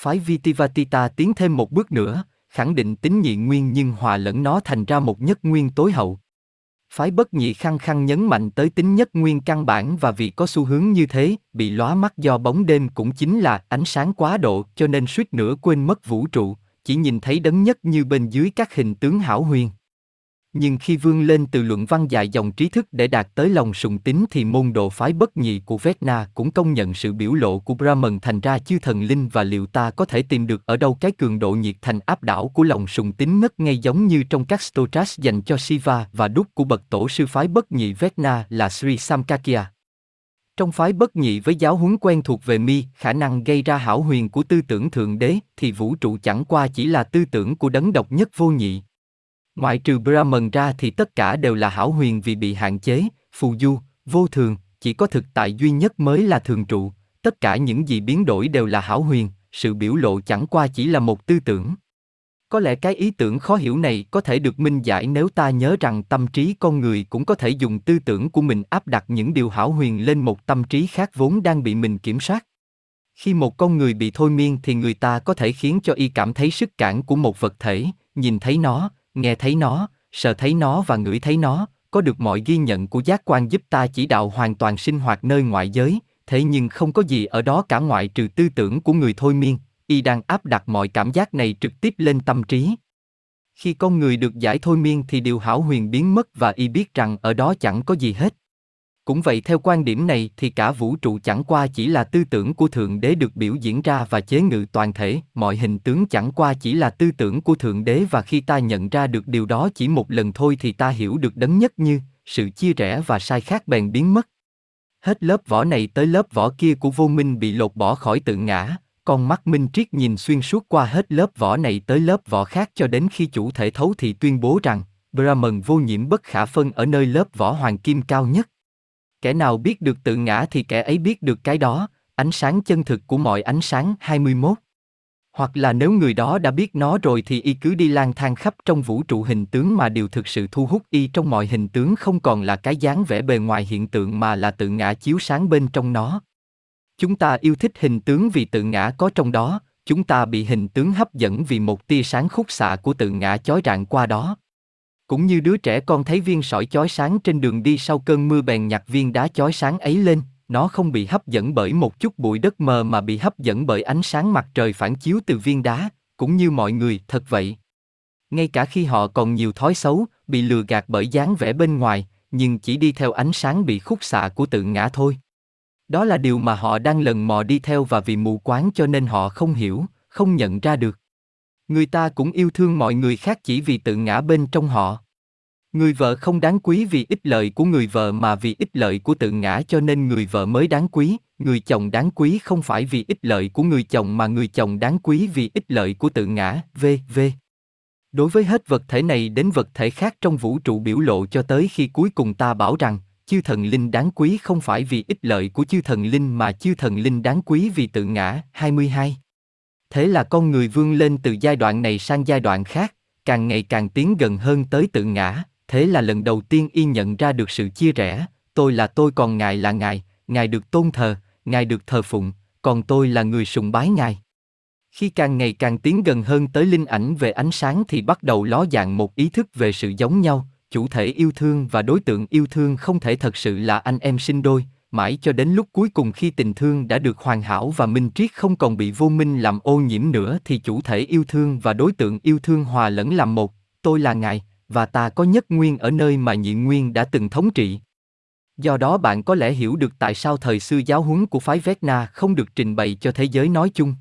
Phái Vitivatita tiến thêm một bước nữa, khẳng định tính nhị nguyên nhưng hòa lẫn nó thành ra một nhất nguyên tối hậu. Phái bất nhị khăng khăng nhấn mạnh tới tính nhất nguyên căn bản và vì có xu hướng như thế, bị lóa mắt do bóng đêm cũng chính là ánh sáng quá độ cho nên suýt nữa quên mất vũ trụ, chỉ nhìn thấy đấng nhất như bên dưới các hình tướng hảo huyền. Nhưng khi vươn lên từ luận văn dài dòng trí thức để đạt tới lòng sùng tín thì môn đồ phái bất nhị của Vesna cũng công nhận sự biểu lộ của Brahman thành ra chư thần linh và liệu ta có thể tìm được ở đâu cái cường độ nhiệt thành áp đảo của lòng sùng tín ngất ngay giống như trong các stotras dành cho Shiva và đúc của bậc tổ sư phái bất nhị Vesna là Sri Samkakya. Trong phái bất nhị với giáo huấn quen thuộc về mi, khả năng gây ra hảo huyền của tư tưởng thượng đế, thì vũ trụ chẳng qua chỉ là tư tưởng của đấng độc nhất vô nhị. Ngoại trừ Brahman ra thì tất cả đều là hảo huyền vì bị hạn chế, phù du, vô thường, chỉ có thực tại duy nhất mới là thường trụ, tất cả những gì biến đổi đều là hảo huyền, sự biểu lộ chẳng qua chỉ là một tư tưởng. Có lẽ cái ý tưởng khó hiểu này có thể được minh giải nếu ta nhớ rằng tâm trí con người cũng có thể dùng tư tưởng của mình áp đặt những điều hảo huyền lên một tâm trí khác vốn đang bị mình kiểm soát. Khi một con người bị thôi miên thì người ta có thể khiến cho y cảm thấy sức cản của một vật thể, nhìn thấy nó, nghe thấy nó, sờ thấy nó và ngửi thấy nó, có được mọi ghi nhận của giác quan giúp ta chỉ đạo hoàn toàn sinh hoạt nơi ngoại giới, thế nhưng không có gì ở đó cả ngoại trừ tư tưởng của người thôi miên, y đang áp đặt mọi cảm giác này trực tiếp lên tâm trí. Khi con người được giải thôi miên thì điều hảo huyền biến mất và y biết rằng ở đó chẳng có gì hết. Cũng vậy theo quan điểm này thì cả vũ trụ chẳng qua chỉ là tư tưởng của Thượng Đế được biểu diễn ra và chế ngự toàn thể, mọi hình tướng chẳng qua chỉ là tư tưởng của Thượng Đế và khi ta nhận ra được điều đó chỉ một lần thôi thì ta hiểu được đấng nhất như, sự chia rẽ và sai khác bèn biến mất. Hết lớp vỏ này tới lớp vỏ kia của vô minh bị lột bỏ khỏi tự ngã, con mắt minh triết nhìn xuyên suốt qua hết lớp vỏ này tới lớp vỏ khác cho đến khi chủ thể thấu thì tuyên bố rằng, Brahman vô nhiễm bất khả phân ở nơi lớp vỏ hoàng kim cao nhất. Kẻ nào biết được tự ngã thì kẻ ấy biết được cái đó, ánh sáng chân thực của mọi ánh sáng 21. Hoặc là nếu người đó đã biết nó rồi thì y cứ đi lang thang khắp trong vũ trụ hình tướng mà điều thực sự thu hút y trong mọi hình tướng không còn là cái dáng vẻ bề ngoài hiện tượng mà là tự ngã chiếu sáng bên trong nó. Chúng ta yêu thích hình tướng vì tự ngã có trong đó, chúng ta bị hình tướng hấp dẫn vì một tia sáng khúc xạ của tự ngã chói rạng qua đó. Cũng như đứa trẻ con thấy viên sỏi chói sáng trên đường đi sau cơn mưa bèn nhặt viên đá chói sáng ấy lên, nó không bị hấp dẫn bởi một chút bụi đất mờ mà bị hấp dẫn bởi ánh sáng mặt trời phản chiếu từ viên đá, cũng như mọi người, thật vậy. Ngay cả khi họ còn nhiều thói xấu, bị lừa gạt bởi dáng vẻ bên ngoài, nhưng chỉ đi theo ánh sáng bị khúc xạ của tự ngã thôi. Đó là điều mà họ đang lần mò đi theo và vì mù quáng cho nên họ không hiểu, không nhận ra được. Người ta cũng yêu thương mọi người khác chỉ vì tự ngã bên trong họ. Người vợ không đáng quý vì ích lợi của người vợ mà vì ích lợi của tự ngã cho nên người vợ mới đáng quý, người chồng đáng quý không phải vì ích lợi của người chồng mà người chồng đáng quý vì ích lợi của tự ngã, v.v. Đối với hết vật thể này đến vật thể khác trong vũ trụ biểu lộ cho tới khi cuối cùng ta bảo rằng, chư thần linh đáng quý không phải vì ích lợi của chư thần linh mà chư thần linh đáng quý vì tự ngã. 22. Thế là con người vươn lên từ giai đoạn này sang giai đoạn khác, càng ngày càng tiến gần hơn tới tự ngã, thế là lần đầu tiên y nhận ra được sự chia rẽ, tôi là tôi còn ngài là ngài, ngài được tôn thờ, ngài được thờ phụng, còn tôi là người sùng bái ngài. Khi càng ngày càng tiến gần hơn tới linh ảnh về ánh sáng thì bắt đầu ló dạng một ý thức về sự giống nhau, chủ thể yêu thương và đối tượng yêu thương không thể thật sự là anh em sinh đôi, mãi cho đến lúc cuối cùng khi tình thương đã được hoàn hảo và minh triết không còn bị vô minh làm ô nhiễm nữa thì chủ thể yêu thương và đối tượng yêu thương hòa lẫn làm một, tôi là ngài, và ta có nhất nguyên ở nơi mà nhị nguyên đã từng thống trị. Do đó bạn có lẽ hiểu được tại sao thời sư giáo huấn của phái Vecna không được trình bày cho thế giới nói chung.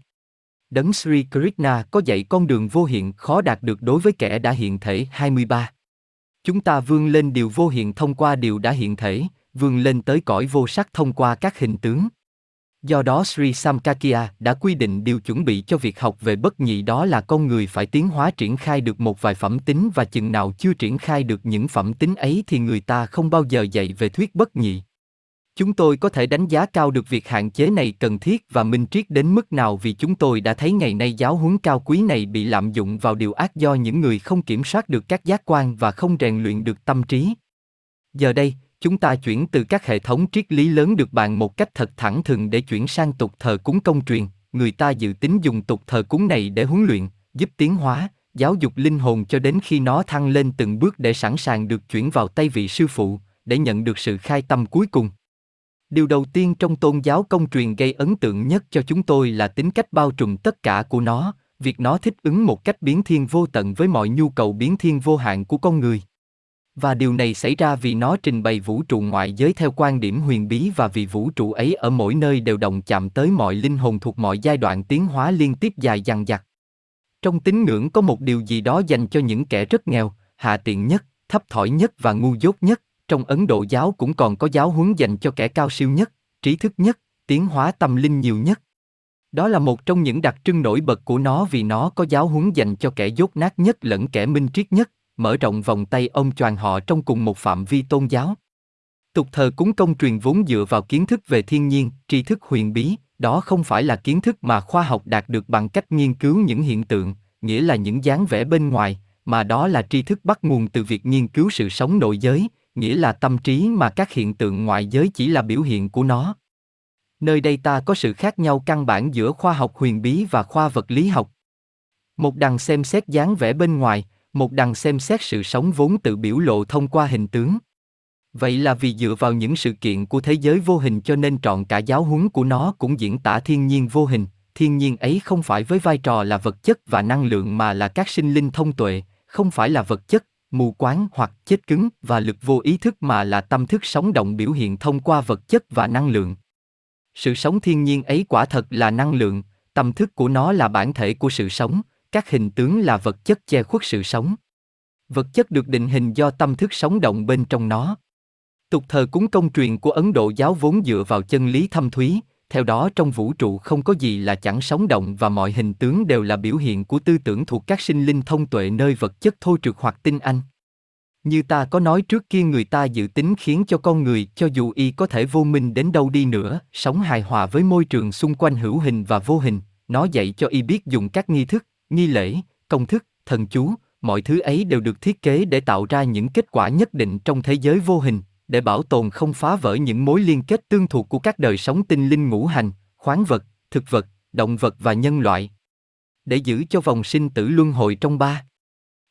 Đấng Sri Krishna có dạy con đường vô hiện khó đạt được đối với kẻ đã hiện thể 23. Chúng ta vươn lên điều vô hiện thông qua điều đã hiện thể, vươn lên tới cõi vô sắc thông qua các hình tướng. Do đó Sri Samkakia đã quy định điều chuẩn bị cho việc học về bất nhị đó là con người phải tiến hóa triển khai được một vài phẩm tính và chừng nào chưa triển khai được những phẩm tính ấy thì người ta không bao giờ dạy về thuyết bất nhị. Chúng tôi có thể đánh giá cao được việc hạn chế này cần thiết và minh triết đến mức nào vì chúng tôi đã thấy ngày nay giáo huấn cao quý này bị lạm dụng vào điều ác do những người không kiểm soát được các giác quan và không rèn luyện được tâm trí. Giờ đây, chúng ta chuyển từ các hệ thống triết lý lớn được bàn một cách thật thẳng thừng để chuyển sang tục thờ cúng công truyền, người ta dự tính dùng tục thờ cúng này để huấn luyện, giúp tiến hóa, giáo dục linh hồn cho đến khi nó thăng lên từng bước để sẵn sàng được chuyển vào tay vị sư phụ, để nhận được sự khai tâm cuối cùng. Điều đầu tiên trong tôn giáo công truyền gây ấn tượng nhất cho chúng tôi là tính cách bao trùm tất cả của nó, việc nó thích ứng một cách biến thiên vô tận với mọi nhu cầu biến thiên vô hạn của con người. Và điều này xảy ra vì nó trình bày vũ trụ ngoại giới theo quan điểm huyền bí và vì vũ trụ ấy ở mỗi nơi đều đồng chạm tới mọi linh hồn thuộc mọi giai đoạn tiến hóa liên tiếp dài dằng dặc. Trong tín ngưỡng có một điều gì đó dành cho những kẻ rất nghèo, hạ tiện nhất, thấp thỏi nhất và ngu dốt nhất, trong Ấn Độ giáo cũng còn có giáo huấn dành cho kẻ cao siêu nhất, trí thức nhất, tiến hóa tâm linh nhiều nhất. Đó là một trong những đặc trưng nổi bật của nó vì nó có giáo huấn dành cho kẻ dốt nát nhất lẫn kẻ minh triết nhất, mở rộng vòng tay ông choàng họ trong cùng một phạm vi tôn giáo. Tục thờ cúng công truyền vốn dựa vào kiến thức về thiên nhiên, tri thức huyền bí, đó không phải là kiến thức mà khoa học đạt được bằng cách nghiên cứu những hiện tượng, nghĩa là những dáng vẻ bên ngoài, mà đó là tri thức bắt nguồn từ việc nghiên cứu sự sống nội giới, nghĩa là tâm trí mà các hiện tượng ngoại giới chỉ là biểu hiện của nó. Nơi đây ta có sự khác nhau căn bản giữa khoa học huyền bí và khoa vật lý học. Một đằng xem xét dáng vẻ bên ngoài, một đằng xem xét sự sống vốn tự biểu lộ thông qua hình tướng. Vậy là vì dựa vào những sự kiện của thế giới vô hình cho nên trọn cả giáo huấn của nó cũng diễn tả thiên nhiên vô hình, thiên nhiên ấy không phải với vai trò là vật chất và năng lượng mà là các sinh linh thông tuệ, không phải là vật chất, mù quáng hoặc chết cứng và lực vô ý thức mà là tâm thức sống động biểu hiện thông qua vật chất và năng lượng. Sự sống thiên nhiên ấy quả thật là năng lượng, tâm thức của nó là bản thể của sự sống, các hình tướng là vật chất che khuất sự sống. Vật chất được định hình do tâm thức sống động bên trong nó. Tục thờ cúng công truyền của Ấn Độ giáo vốn dựa vào chân lý thâm thúy, theo đó trong vũ trụ không có gì là chẳng sống động và mọi hình tướng đều là biểu hiện của tư tưởng thuộc các sinh linh thông tuệ nơi vật chất thô trực hoặc tinh anh. Như ta có nói trước kia người ta dự tính khiến cho con người cho dù y có thể vô minh đến đâu đi nữa, sống hài hòa với môi trường xung quanh hữu hình và vô hình, nó dạy cho y biết dùng các nghi thức, nghi lễ, công thức, thần chú, mọi thứ ấy đều được thiết kế để tạo ra những kết quả nhất định trong thế giới vô hình, để bảo tồn không phá vỡ những mối liên kết tương thuộc của các đời sống tinh linh ngũ hành, khoáng vật, thực vật, động vật và nhân loại. Để giữ cho vòng sinh tử luân hồi trong ba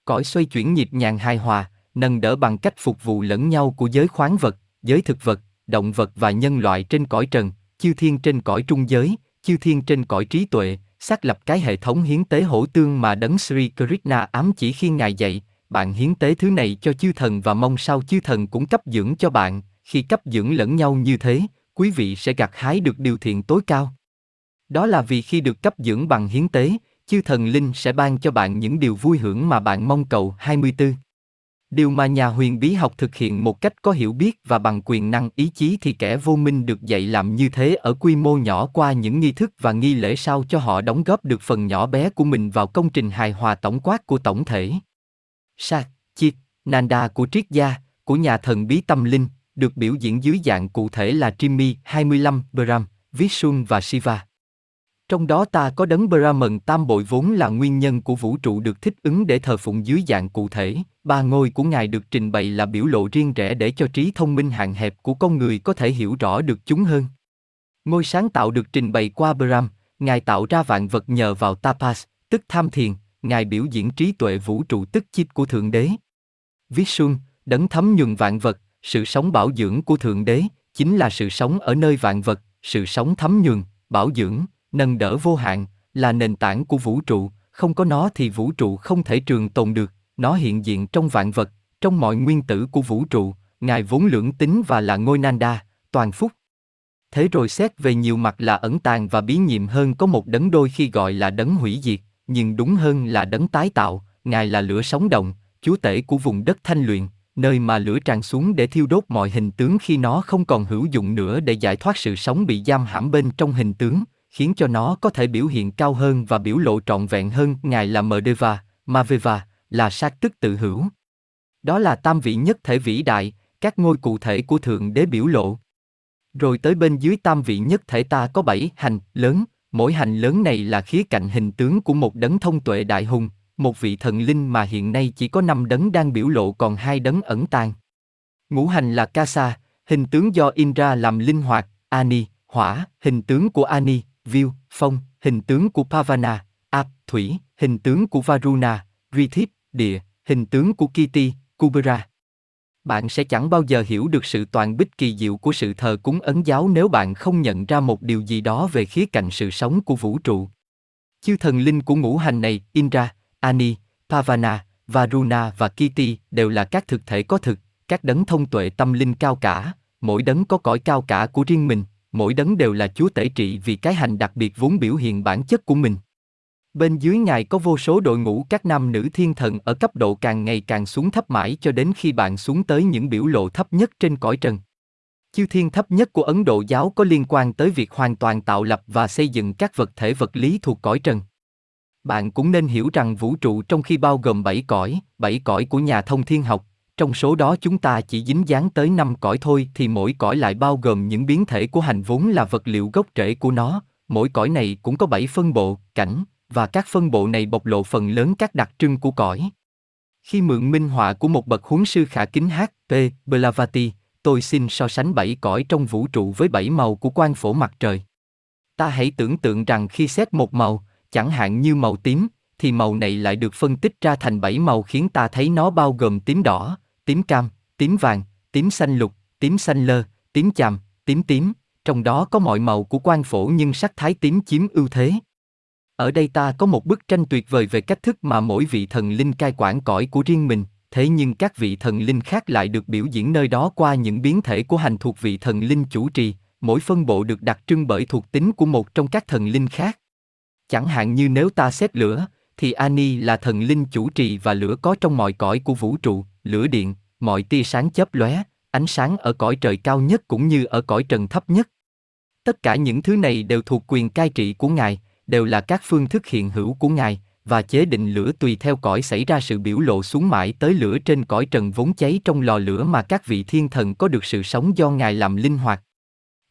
cõi xoay chuyển nhịp nhàng hài hòa, nâng đỡ bằng cách phục vụ lẫn nhau của giới khoáng vật, giới thực vật, động vật và nhân loại trên cõi trần, chư thiên trên cõi trung giới, chư thiên trên cõi trí tuệ, xác lập cái hệ thống hiến tế hỗ tương mà đấng Sri Krishna ám chỉ khi ngài dạy, bạn hiến tế thứ này cho chư thần và mong sao chư thần cũng cấp dưỡng cho bạn, khi cấp dưỡng lẫn nhau như thế, quý vị sẽ gặt hái được điều thiện tối cao. Đó là vì khi được cấp dưỡng bằng hiến tế, chư thần linh sẽ ban cho bạn những điều vui hưởng mà bạn mong cầu 24. Điều mà nhà huyền bí học thực hiện một cách có hiểu biết và bằng quyền năng ý chí thì kẻ vô minh được dạy làm như thế ở quy mô nhỏ qua những nghi thức và nghi lễ sao cho họ đóng góp được phần nhỏ bé của mình vào công trình hài hòa tổng quát của tổng thể. Sa, Nanda của triết gia, của nhà thần bí tâm linh, được biểu diễn dưới dạng cụ thể là Trimi 25, Brahm, Vishnu và Shiva. Trong đó ta có đấng Brahman tam bội vốn là nguyên nhân của vũ trụ được thích ứng để thờ phụng dưới dạng cụ thể, ba ngôi của Ngài được trình bày là biểu lộ riêng rẽ để cho trí thông minh hạn hẹp của con người có thể hiểu rõ được chúng hơn. Ngôi sáng tạo được trình bày qua Brahm, Ngài tạo ra vạn vật nhờ vào tapas, tức tham thiền, Ngài biểu diễn trí tuệ vũ trụ tức chip của Thượng Đế. Viết xuân, đấng thấm nhuần vạn vật, sự sống bảo dưỡng của Thượng Đế, chính là sự sống ở nơi vạn vật, sự sống thấm nhuần, bảo dưỡng, nâng đỡ vô hạn, là nền tảng của vũ trụ, không có nó thì vũ trụ không thể trường tồn được, nó hiện diện trong vạn vật, trong mọi nguyên tử của vũ trụ, Ngài vốn lưỡng tính và là ngôi Nanda, toàn phúc. Thế rồi xét về nhiều mặt là ẩn tàng và bí nhiệm hơn có một đấng đôi khi gọi là đấng hủy diệt, nhưng đúng hơn là đấng tái tạo, Ngài là lửa sống động, chúa tể của vùng đất thanh luyện, nơi mà lửa tràn xuống để thiêu đốt mọi hình tướng khi nó không còn hữu dụng nữa để giải thoát sự sống bị giam hãm bên trong hình tướng, khiến cho nó có thể biểu hiện cao hơn và biểu lộ trọn vẹn hơn. Ngài là Mdeva, Maveva, là sát tức tự hữu. Đó là tam vị nhất thể vĩ đại, các ngôi cụ thể của Thượng Đế biểu lộ. Rồi tới bên dưới tam vị nhất thể ta có bảy hành lớn, mỗi hành lớn này là khía cạnh hình tướng của một đấng thông tuệ đại hùng, một vị thần linh mà hiện nay chỉ có năm đấng đang biểu lộ còn hai đấng ẩn tàng. Ngũ hành là Kasa, hình tướng do Indra làm linh hoạt, Ani, hỏa, hình tướng của Ani, Viu, phong, hình tướng của Pavana, Ap, thủy, hình tướng của Varuna, Rithip, địa, hình tướng của Kiti, Kubera. Bạn sẽ chẳng bao giờ hiểu được sự toàn bích kỳ diệu của sự thờ cúng ấn giáo nếu bạn không nhận ra một điều gì đó về khía cạnh sự sống của vũ trụ. Chư thần linh của ngũ hành này, Indra, Ani, Pavana, Varuna và Kiti đều là các thực thể có thực, các đấng thông tuệ tâm linh cao cả, mỗi đấng có cõi cao cả của riêng mình, mỗi đấng đều là chúa tể trị vì cái hành đặc biệt vốn biểu hiện bản chất của mình. Bên dưới ngài có vô số đội ngũ các nam nữ thiên thần ở cấp độ càng ngày càng xuống thấp mãi cho đến khi bạn xuống tới những biểu lộ thấp nhất trên cõi trần. Chư thiên thấp nhất của Ấn Độ giáo có liên quan tới việc hoàn toàn tạo lập và xây dựng các vật thể vật lý thuộc cõi trần. Bạn cũng nên hiểu rằng vũ trụ trong khi bao gồm bảy cõi, bảy cõi của nhà thông thiên học, trong số đó chúng ta chỉ dính dáng tới năm cõi thôi thì mỗi cõi lại bao gồm những biến thể của hành vốn là vật liệu gốc rễ của nó, mỗi cõi này cũng có bảy phân bộ, cảnh, và các phân bộ này bộc lộ phần lớn các đặc trưng của cõi. Khi mượn minh họa của một bậc huấn sư khả kính H.P. Blavati, tôi xin so sánh bảy cõi trong vũ trụ với bảy màu của quan phổ mặt trời. Ta hãy tưởng tượng rằng khi xét một màu, chẳng hạn như màu tím, thì màu này lại được phân tích ra thành bảy màu khiến ta thấy nó bao gồm tím đỏ, tím cam, tím vàng, tím xanh lục, tím xanh lơ, tím chàm, tím tím, trong đó có mọi màu của quan phổ nhưng sắc thái tím chiếm ưu thế. Ở đây ta có một bức tranh tuyệt vời về cách thức mà mỗi vị thần linh cai quản cõi của riêng mình, thế nhưng các vị thần linh khác lại được biểu diễn nơi đó qua những biến thể của hành thuộc vị thần linh chủ trì, mỗi phân bộ được đặc trưng bởi thuộc tính của một trong các thần linh khác. Chẳng hạn như nếu ta xét lửa, thì Ani là thần linh chủ trì và lửa có trong mọi cõi của vũ trụ, lửa điện, mọi tia sáng chớp lóe, ánh sáng ở cõi trời cao nhất cũng như ở cõi trần thấp nhất. Tất cả những thứ này đều thuộc quyền cai trị của Ngài, đều là các phương thức hiện hữu của Ngài, và chế định lửa tùy theo cõi xảy ra sự biểu lộ xuống mãi tới lửa trên cõi trần vốn cháy trong lò lửa mà các vị thiên thần có được sự sống do Ngài làm linh hoạt.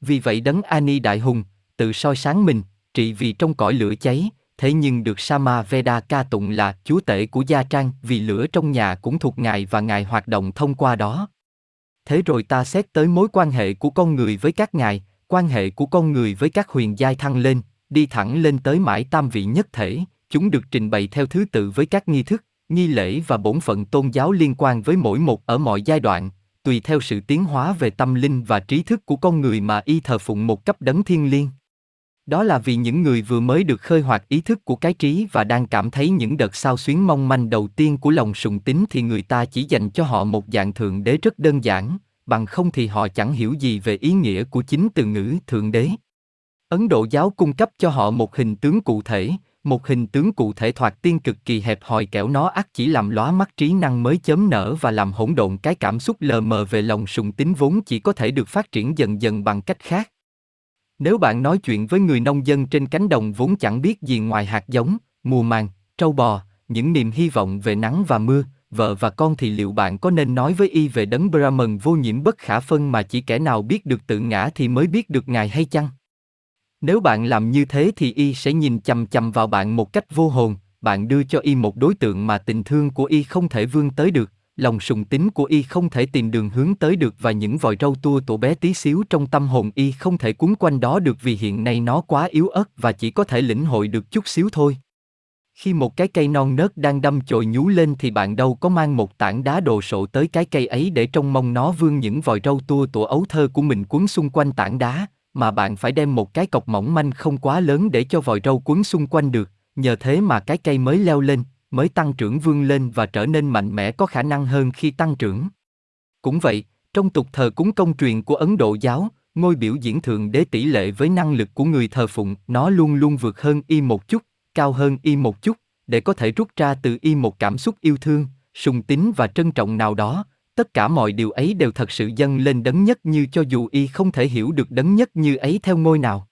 Vì vậy đấng Ani Đại Hùng, tự soi sáng mình, trị vì trong cõi lửa cháy, thế nhưng được Sama Veda ca tụng là chúa tể của gia trang vì lửa trong nhà cũng thuộc Ngài và Ngài hoạt động thông qua đó. Thế rồi ta xét tới mối quan hệ của con người với các ngài, quan hệ của con người với các huyền giai thăng lên, đi thẳng lên tới mãi tam vị nhất thể, chúng được trình bày theo thứ tự với các nghi thức, nghi lễ và bổn phận tôn giáo liên quan với mỗi một ở mọi giai đoạn, tùy theo sự tiến hóa về tâm linh và trí thức của con người mà y thờ phụng một cấp đấng thiên liêng. Đó là vì những người vừa mới được khơi hoạt ý thức của cái trí và đang cảm thấy những đợt sao xuyến mong manh đầu tiên của lòng sùng tín thì người ta chỉ dành cho họ một dạng thượng đế rất đơn giản, bằng không thì họ chẳng hiểu gì về ý nghĩa của chính từ ngữ thượng đế. Ấn Độ giáo cung cấp cho họ một hình tướng cụ thể, một hình tướng cụ thể thoạt tiên cực kỳ hẹp hòi kẻo nó ắt chỉ làm lóa mắt trí năng mới chớm nở và làm hỗn độn cái cảm xúc lờ mờ về lòng sùng tín vốn chỉ có thể được phát triển dần dần bằng cách khác. Nếu bạn nói chuyện với người nông dân trên cánh đồng vốn chẳng biết gì ngoài hạt giống, mùa màng, trâu bò, những niềm hy vọng về nắng và mưa, vợ và con thì liệu bạn có nên nói với y về đấng Brahman vô nhiễm bất khả phân mà chỉ kẻ nào biết được tự ngã thì mới biết được ngài hay chăng? Nếu bạn làm như thế thì y sẽ nhìn chằm chằm vào bạn một cách vô hồn, bạn đưa cho y một đối tượng mà tình thương của y không thể vươn tới được, lòng sùng tín của y không thể tìm đường hướng tới được và những vòi râu tua tổ bé tí xíu trong tâm hồn y không thể cuốn quanh đó được vì hiện nay nó quá yếu ớt và chỉ có thể lĩnh hội được chút xíu thôi. Khi một cái cây non nớt đang đâm chồi nhú lên thì bạn đâu có mang một tảng đá đồ sộ tới cái cây ấy để trông mong nó vươn những vòi râu tua tủa ấu thơ của mình cuốn xung quanh tảng đá, mà bạn phải đem một cái cọc mỏng manh không quá lớn để cho vòi râu quấn xung quanh được, nhờ thế mà cái cây mới leo lên, mới tăng trưởng vươn lên và trở nên mạnh mẽ có khả năng hơn khi tăng trưởng. Cũng vậy, trong tục thờ cúng công truyền của Ấn Độ giáo, ngôi biểu diễn thượng đế tỷ lệ với năng lực của người thờ phụng, nó luôn luôn vượt hơn y một chút, cao hơn y một chút, để có thể rút ra từ y một cảm xúc yêu thương, sùng tín và trân trọng nào đó, tất cả mọi điều ấy đều thật sự dâng lên đấng nhất như cho dù y không thể hiểu được đấng nhất như ấy theo ngôi nào.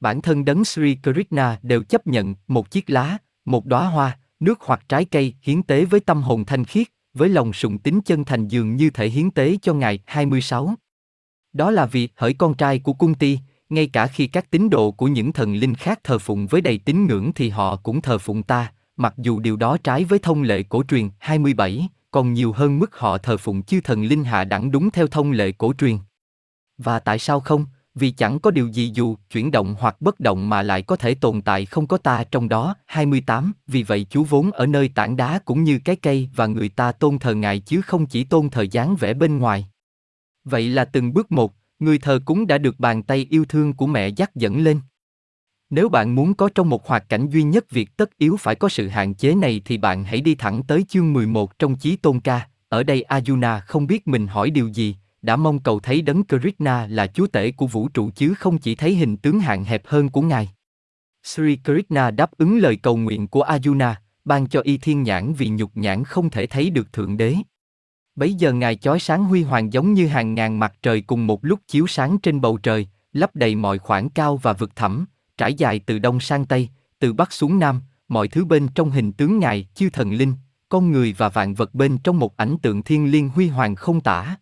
Bản thân đấng Sri Krishna đều chấp nhận một chiếc lá, một đóa hoa, nước hoặc trái cây hiến tế với tâm hồn thanh khiết, với lòng sùng tín chân thành dường như thể hiến tế cho Ngài 26. Đó là vì hỡi con trai của cung ti, ngay cả khi các tín đồ của những thần linh khác thờ phụng với đầy tín ngưỡng thì họ cũng thờ phụng ta, mặc dù điều đó trái với thông lệ cổ truyền 27, còn nhiều hơn mức họ thờ phụng chư thần linh hạ đẳng đúng theo thông lệ cổ truyền. Và tại sao không? Vì chẳng có điều gì dù chuyển động hoặc bất động mà lại có thể tồn tại không có ta trong đó. 28. Vì vậy chú vốn ở nơi tảng đá cũng như cái cây và người ta tôn thờ Ngài chứ không chỉ tôn thờ dáng vẻ bên ngoài. Vậy là từng bước một, người thờ cúng đã được bàn tay yêu thương của mẹ dắt dẫn lên. Nếu bạn muốn có trong một hoạt cảnh duy nhất việc tất yếu phải có sự hạn chế này thì bạn hãy đi thẳng tới chương 11 trong chí tôn ca. Ở đây Arjuna không biết mình hỏi điều gì, đã mong cầu thấy đấng Krishna là chúa tể của vũ trụ chứ không chỉ thấy hình tướng hạn hẹp hơn của ngài. Sri Krishna đáp ứng lời cầu nguyện của Arjuna, ban cho y thiên nhãn vì nhục nhãn không thể thấy được thượng đế. Bấy giờ ngài chói sáng huy hoàng giống như hàng ngàn mặt trời cùng một lúc chiếu sáng trên bầu trời, lấp đầy mọi khoảng cao và vực thẳm, trải dài từ đông sang tây, từ bắc xuống nam, mọi thứ bên trong hình tướng ngài, chư thần linh, con người và vạn vật bên trong một ảnh tượng thiên liêng huy hoàng không tả.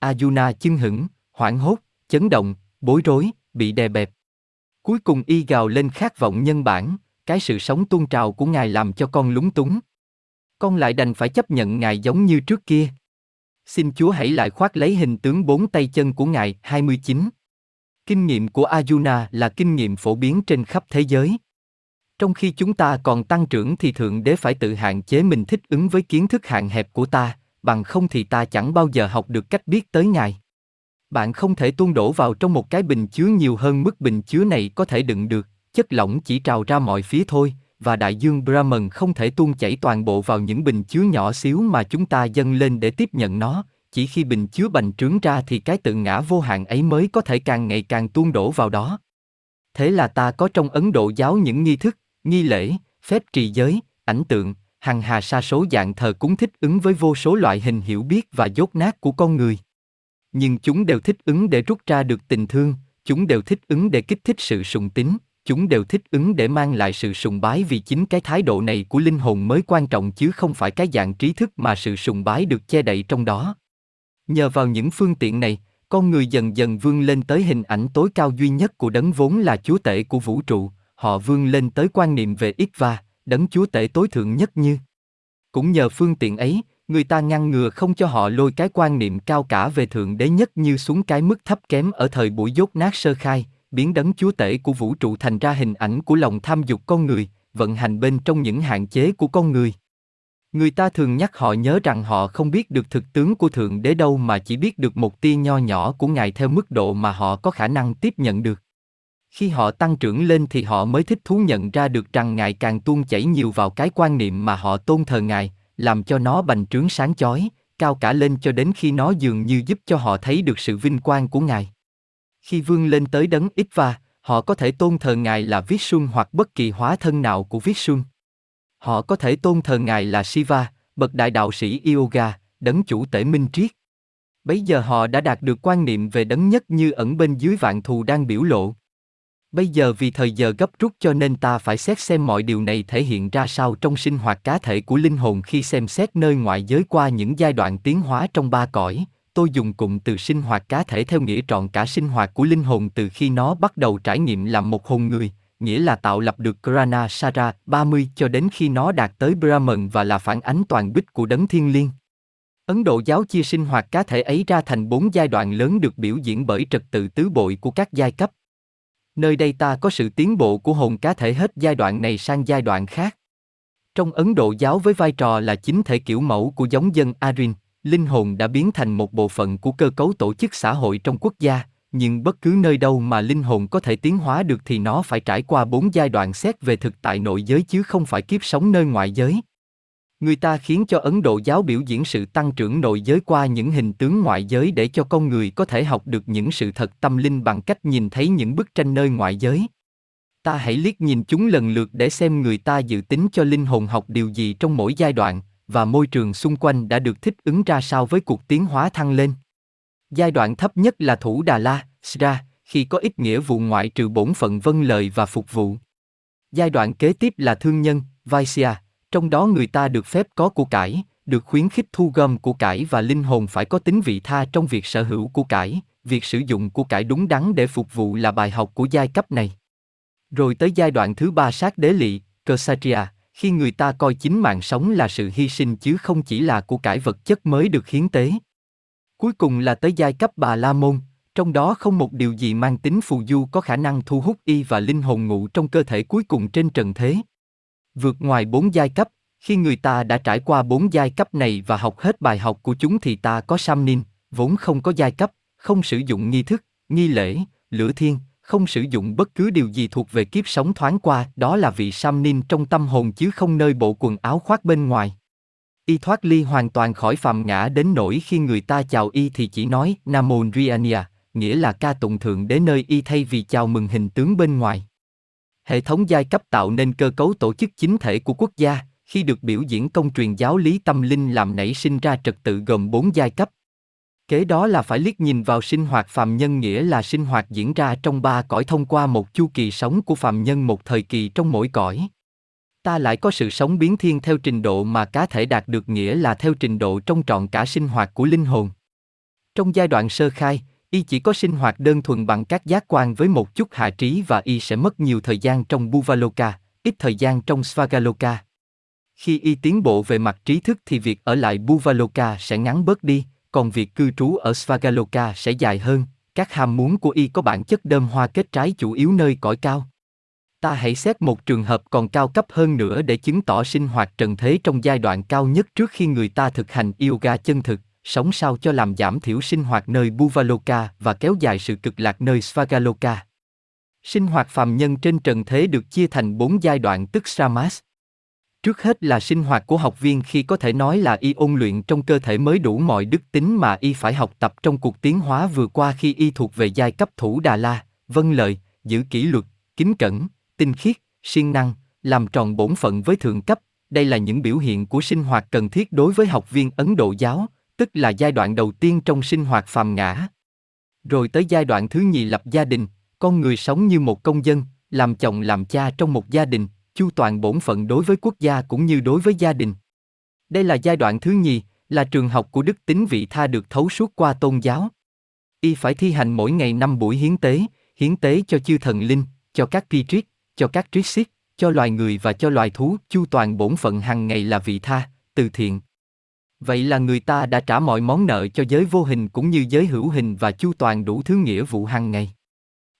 Ajuna chưng hững, hoảng hốt, chấn động, bối rối, bị đè bẹp. Cuối cùng y gào lên khát vọng nhân bản, cái sự sống tuôn trào của ngài làm cho con lúng túng. Con lại đành phải chấp nhận ngài giống như trước kia. Xin Chúa hãy lại khoác lấy hình tướng bốn tay chân của ngài 29. Kinh nghiệm của Ajuna là kinh nghiệm phổ biến trên khắp thế giới. Trong khi chúng ta còn tăng trưởng thì Thượng Đế phải tự hạn chế mình thích ứng với kiến thức hạn hẹp của ta, bằng không thì ta chẳng bao giờ học được cách biết tới Ngài. Bạn không thể tuôn đổ vào trong một cái bình chứa nhiều hơn mức bình chứa này có thể đựng được, chất lỏng chỉ trào ra mọi phía thôi, và đại dương Brahman không thể tuôn chảy toàn bộ vào những bình chứa nhỏ xíu mà chúng ta dâng lên để tiếp nhận nó, chỉ khi bình chứa bành trướng ra thì cái tự ngã vô hạn ấy mới có thể càng ngày càng tuôn đổ vào đó. Thế là ta có trong Ấn Độ giáo những nghi thức, nghi lễ, phép trì giới, ảnh tượng, hằng hà sa số dạng thờ cúng thích ứng với vô số loại hình hiểu biết và dốt nát của con người. Nhưng chúng đều thích ứng để rút ra được tình thương, chúng đều thích ứng để kích thích sự sùng tín, chúng đều thích ứng để mang lại sự sùng bái vì chính cái thái độ này của linh hồn mới quan trọng chứ không phải cái dạng trí thức mà sự sùng bái được che đậy trong đó. Nhờ vào những phương tiện này, con người dần dần vươn lên tới hình ảnh tối cao duy nhất của đấng vốn là chúa tể của vũ trụ, họ vươn lên tới quan niệm về Itva, đấng chúa tể tối thượng nhất như. Cũng nhờ phương tiện ấy, người ta ngăn ngừa không cho họ lôi cái quan niệm cao cả về thượng đế nhất như xuống cái mức thấp kém ở thời buổi dốt nát sơ khai, biến đấng chúa tể của vũ trụ thành ra hình ảnh của lòng tham dục con người, vận hành bên trong những hạn chế của con người. Người ta thường nhắc họ nhớ rằng họ không biết được thực tướng của Thượng Đế đâu mà chỉ biết được một tia nho nhỏ của Ngài theo mức độ mà họ có khả năng tiếp nhận được. Khi họ tăng trưởng lên thì họ mới thích thú nhận ra được rằng Ngài càng tuôn chảy nhiều vào cái quan niệm mà họ tôn thờ Ngài, làm cho nó bành trướng sáng chói, cao cả lên cho đến khi nó dường như giúp cho họ thấy được sự vinh quang của Ngài. Khi vươn lên tới đấng Itva, họ có thể tôn thờ Ngài là Vishnu hoặc bất kỳ hóa thân nào của Vishnu. Họ có thể tôn thờ Ngài là Shiva, bậc đại đạo sĩ Yoga, đấng chủ tể minh triết. Bấy giờ họ đã đạt được quan niệm về đấng nhất như ẩn bên dưới vạn thù đang biểu lộ. Bây giờ vì thời giờ gấp rút cho nên ta phải xét xem mọi điều này thể hiện ra sao trong sinh hoạt cá thể của linh hồn khi xem xét nơi ngoại giới qua những giai đoạn tiến hóa trong ba cõi. Tôi dùng cụm từ sinh hoạt cá thể theo nghĩa trọn cả sinh hoạt của linh hồn từ khi nó bắt đầu trải nghiệm làm một hồn người, nghĩa là tạo lập được Krana Sara 30 cho đến khi nó đạt tới Brahman và là phản ánh toàn bích của đấng thiên liêng. Ấn Độ giáo chia sinh hoạt cá thể ấy ra thành bốn giai đoạn lớn được biểu diễn bởi trật tự tứ bội của các giai cấp. Nơi đây ta có sự tiến bộ của hồn cá thể hết giai đoạn này sang giai đoạn khác. Trong Ấn Độ giáo với vai trò là chính thể kiểu mẫu của giống dân Aryan, linh hồn đã biến thành một bộ phận của cơ cấu tổ chức xã hội trong quốc gia, nhưng bất cứ nơi đâu mà linh hồn có thể tiến hóa được thì nó phải trải qua bốn giai đoạn xét về thực tại nội giới chứ không phải kiếp sống nơi ngoại giới. Người ta khiến cho Ấn Độ giáo biểu diễn sự tăng trưởng nội giới qua những hình tướng ngoại giới để cho con người có thể học được những sự thật tâm linh bằng cách nhìn thấy những bức tranh nơi ngoại giới. Ta hãy liếc nhìn chúng lần lượt để xem người ta dự tính cho linh hồn học điều gì trong mỗi giai đoạn, và môi trường xung quanh đã được thích ứng ra sao với cuộc tiến hóa thăng lên. Giai đoạn thấp nhất là thủ Đà La, Sra, khi có ít nghĩa vụ ngoại trừ bổn phận vân lời và phục vụ. Giai đoạn kế tiếp là thương nhân, Vaisya, trong đó người ta được phép có của cải, được khuyến khích thu gom của cải và linh hồn phải có tính vị tha trong việc sở hữu của cải, việc sử dụng của cải đúng đắn để phục vụ là bài học của giai cấp này. Rồi tới giai đoạn thứ ba sát đế lị, Kshatriya, khi người ta coi chính mạng sống là sự hy sinh chứ không chỉ là của cải vật chất mới được hiến tế. Cuối cùng là tới giai cấp bà La Môn, trong đó không một điều gì mang tính phù du có khả năng thu hút y và linh hồn ngụ trong cơ thể cuối cùng trên trần thế. Vượt ngoài bốn giai cấp, khi người ta đã trải qua bốn giai cấp này và học hết bài học của chúng thì ta có Samnin, vốn không có giai cấp, không sử dụng nghi thức, nghi lễ, lửa thiên, không sử dụng bất cứ điều gì thuộc về kiếp sống thoáng qua, đó là vị Samnin trong tâm hồn chứ không nơi bộ quần áo khoác bên ngoài. Y thoát ly hoàn toàn khỏi phàm ngã đến nỗi khi người ta chào y thì chỉ nói Namo Riania, nghĩa là ca tụng thượng đế nơi y thay vì chào mừng hình tướng bên ngoài. Hệ thống giai cấp tạo nên cơ cấu tổ chức chính thể của quốc gia, khi được biểu diễn công truyền giáo lý tâm linh làm nảy sinh ra trật tự gồm bốn giai cấp. Kế đó là phải liếc nhìn vào sinh hoạt phàm nhân nghĩa là sinh hoạt diễn ra trong ba cõi thông qua một chu kỳ sống của phàm nhân một thời kỳ trong mỗi cõi. Ta lại có sự sống biến thiên theo trình độ mà cá thể đạt được nghĩa là theo trình độ trong trọn cả sinh hoạt của linh hồn. Trong giai đoạn sơ khai, y chỉ có sinh hoạt đơn thuần bằng các giác quan với một chút hạ trí và y sẽ mất nhiều thời gian trong Buvaloka, ít thời gian trong Svagaloka. Khi y tiến bộ về mặt trí thức thì việc ở lại Buvaloka sẽ ngắn bớt đi, còn việc cư trú ở Svagaloka sẽ dài hơn, các ham muốn của y có bản chất đơm hoa kết trái chủ yếu nơi cõi cao. Ta hãy xét một trường hợp còn cao cấp hơn nữa để chứng tỏ sinh hoạt trần thế trong giai đoạn cao nhất trước khi người ta thực hành yoga chân thực sống sao cho làm giảm thiểu sinh hoạt nơi Buvaloka và kéo dài sự cực lạc nơi Svagaloka. Sinh hoạt phàm nhân trên trần thế được chia thành bốn giai đoạn tức Samas. Trước hết là sinh hoạt của học viên khi có thể nói là y ôn luyện trong cơ thể mới đủ mọi đức tính mà y phải học tập trong cuộc tiến hóa vừa qua khi y thuộc về giai cấp thủ Đà La, vân lợi, giữ kỷ luật, kính cẩn, tinh khiết, siêng năng, làm tròn bổn phận với thượng cấp. Đây là những biểu hiện của sinh hoạt cần thiết đối với học viên Ấn Độ giáo, tức là giai đoạn đầu tiên trong sinh hoạt phàm ngã. Rồi tới giai đoạn thứ nhì lập gia đình, con người sống như một công dân, làm chồng làm cha trong một gia đình, chu toàn bổn phận đối với quốc gia cũng như đối với gia đình. Đây là giai đoạn thứ nhì, là trường học của đức tính vị tha được thấu suốt qua tôn giáo. Y phải thi hành mỗi ngày năm buổi hiến tế, hiến tế cho chư thần linh, cho các Pitrit, cho các triết siết, cho loài người và cho loài thú, chu toàn bổn phận hàng ngày là vị tha, từ thiện. Vậy là người ta đã trả mọi món nợ cho giới vô hình cũng như giới hữu hình và chu toàn đủ thứ nghĩa vụ hàng ngày.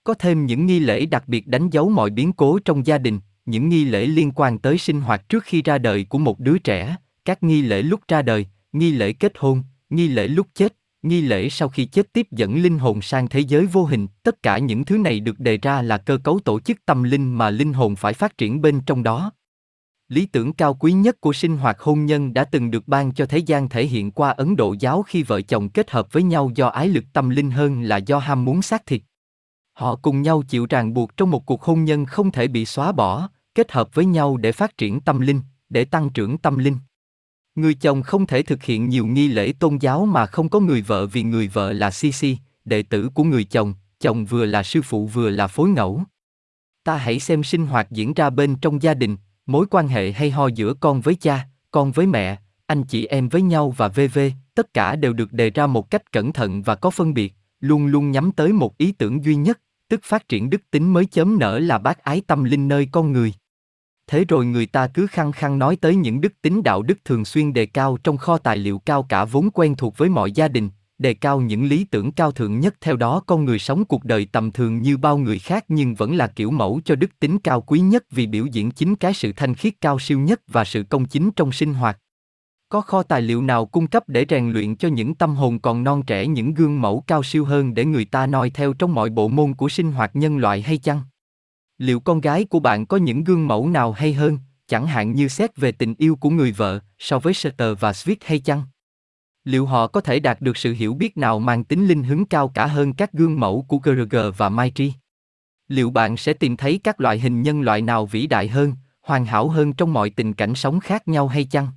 Có thêm những nghi lễ đặc biệt đánh dấu mọi biến cố trong gia đình, những nghi lễ liên quan tới sinh hoạt trước khi ra đời của một đứa trẻ, các nghi lễ lúc ra đời, nghi lễ kết hôn, nghi lễ lúc chết, nghi lễ sau khi chết tiếp dẫn linh hồn sang thế giới vô hình, tất cả những thứ này được đề ra là cơ cấu tổ chức tâm linh mà linh hồn phải phát triển bên trong đó. Lý tưởng cao quý nhất của sinh hoạt hôn nhân đã từng được ban cho thế gian thể hiện qua Ấn Độ giáo khi vợ chồng kết hợp với nhau do ái lực tâm linh hơn là do ham muốn xác thịt. Họ cùng nhau chịu ràng buộc trong một cuộc hôn nhân không thể bị xóa bỏ, kết hợp với nhau để phát triển tâm linh, để tăng trưởng tâm linh. Người chồng không thể thực hiện nhiều nghi lễ tôn giáo mà không có người vợ vì người vợ là Sisi, đệ tử của người chồng, chồng vừa là sư phụ vừa là phối ngẫu. Ta hãy xem sinh hoạt diễn ra bên trong gia đình, mối quan hệ hay ho giữa con với cha, con với mẹ, anh chị em với nhau và vv, tất cả đều được đề ra một cách cẩn thận và có phân biệt, luôn luôn nhắm tới một ý tưởng duy nhất, tức phát triển đức tính mới chấm nở là bác ái tâm linh nơi con người. Thế rồi người ta cứ khăng khăng nói tới những đức tính đạo đức thường xuyên đề cao trong kho tài liệu cao cả vốn quen thuộc với mọi gia đình, đề cao những lý tưởng cao thượng nhất theo đó con người sống cuộc đời tầm thường như bao người khác nhưng vẫn là kiểu mẫu cho đức tính cao quý nhất vì biểu diễn chính cái sự thanh khiết cao siêu nhất và sự công chính trong sinh hoạt. Có kho tài liệu nào cung cấp để rèn luyện cho những tâm hồn còn non trẻ những gương mẫu cao siêu hơn để người ta noi theo trong mọi bộ môn của sinh hoạt nhân loại hay chăng? Liệu con gái của bạn có những gương mẫu nào hay hơn, chẳng hạn như xét về tình yêu của người vợ so với Sutter và Swift hay chăng? Liệu họ có thể đạt được sự hiểu biết nào mang tính linh hứng cao cả hơn các gương mẫu của Gerger và Maitri? Liệu bạn sẽ tìm thấy các loại hình nhân loại nào vĩ đại hơn, hoàn hảo hơn trong mọi tình cảnh sống khác nhau hay chăng?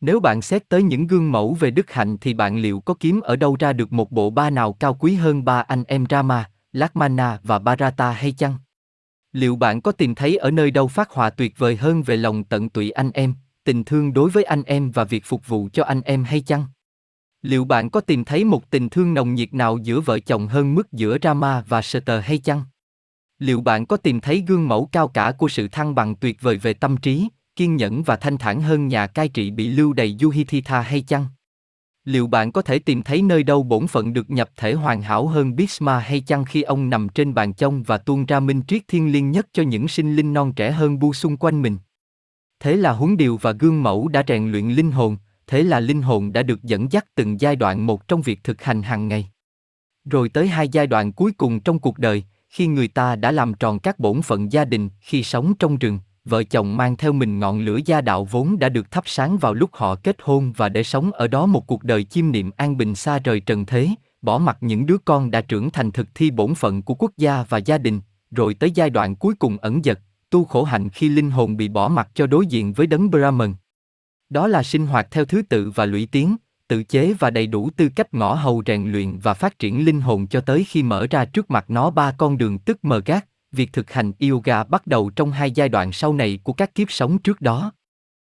Nếu bạn xét tới những gương mẫu về đức hạnh thì bạn liệu có kiếm ở đâu ra được một bộ ba nào cao quý hơn ba anh em Rama, Lakmana và Bharata hay chăng? Liệu bạn có tìm thấy ở nơi đâu phát họa tuyệt vời hơn về lòng tận tụy anh em, tình thương đối với anh em và việc phục vụ cho anh em hay chăng? Liệu bạn có tìm thấy một tình thương nồng nhiệt nào giữa vợ chồng hơn mức giữa Rama và Sutter hay chăng? Liệu bạn có tìm thấy gương mẫu cao cả của sự thăng bằng tuyệt vời về tâm trí, kiên nhẫn và thanh thản hơn nhà cai trị bị lưu đầy Yuhititha hay chăng? Liệu bạn có thể tìm thấy nơi đâu bổn phận được nhập thể hoàn hảo hơn Bhisma hay chăng khi ông nằm trên bàn chông và tuôn ra minh triết thiên liêng nhất cho những sinh linh non trẻ hơn bu xung quanh mình? Thế là huấn điều và gương mẫu đã rèn luyện linh hồn, thế là linh hồn đã được dẫn dắt từng giai đoạn một trong việc thực hành hàng ngày. Rồi tới hai giai đoạn cuối cùng trong cuộc đời, khi người ta đã làm tròn các bổn phận gia đình khi sống trong rừng, vợ chồng mang theo mình ngọn lửa gia đạo vốn đã được thắp sáng vào lúc họ kết hôn và để sống ở đó một cuộc đời chiêm niệm an bình xa rời trần thế, bỏ mặc những đứa con đã trưởng thành thực thi bổn phận của quốc gia và gia đình, rồi tới giai đoạn cuối cùng ẩn dật, tu khổ hạnh khi linh hồn bị bỏ mặc cho đối diện với đấng Brahman. Đó là sinh hoạt theo thứ tự và lũy tiến, tự chế và đầy đủ tư cách ngõ hầu rèn luyện và phát triển linh hồn cho tới khi mở ra trước mặt nó ba con đường tức mờ gác, việc thực hành yoga bắt đầu trong hai giai đoạn sau này của các kiếp sống trước đó.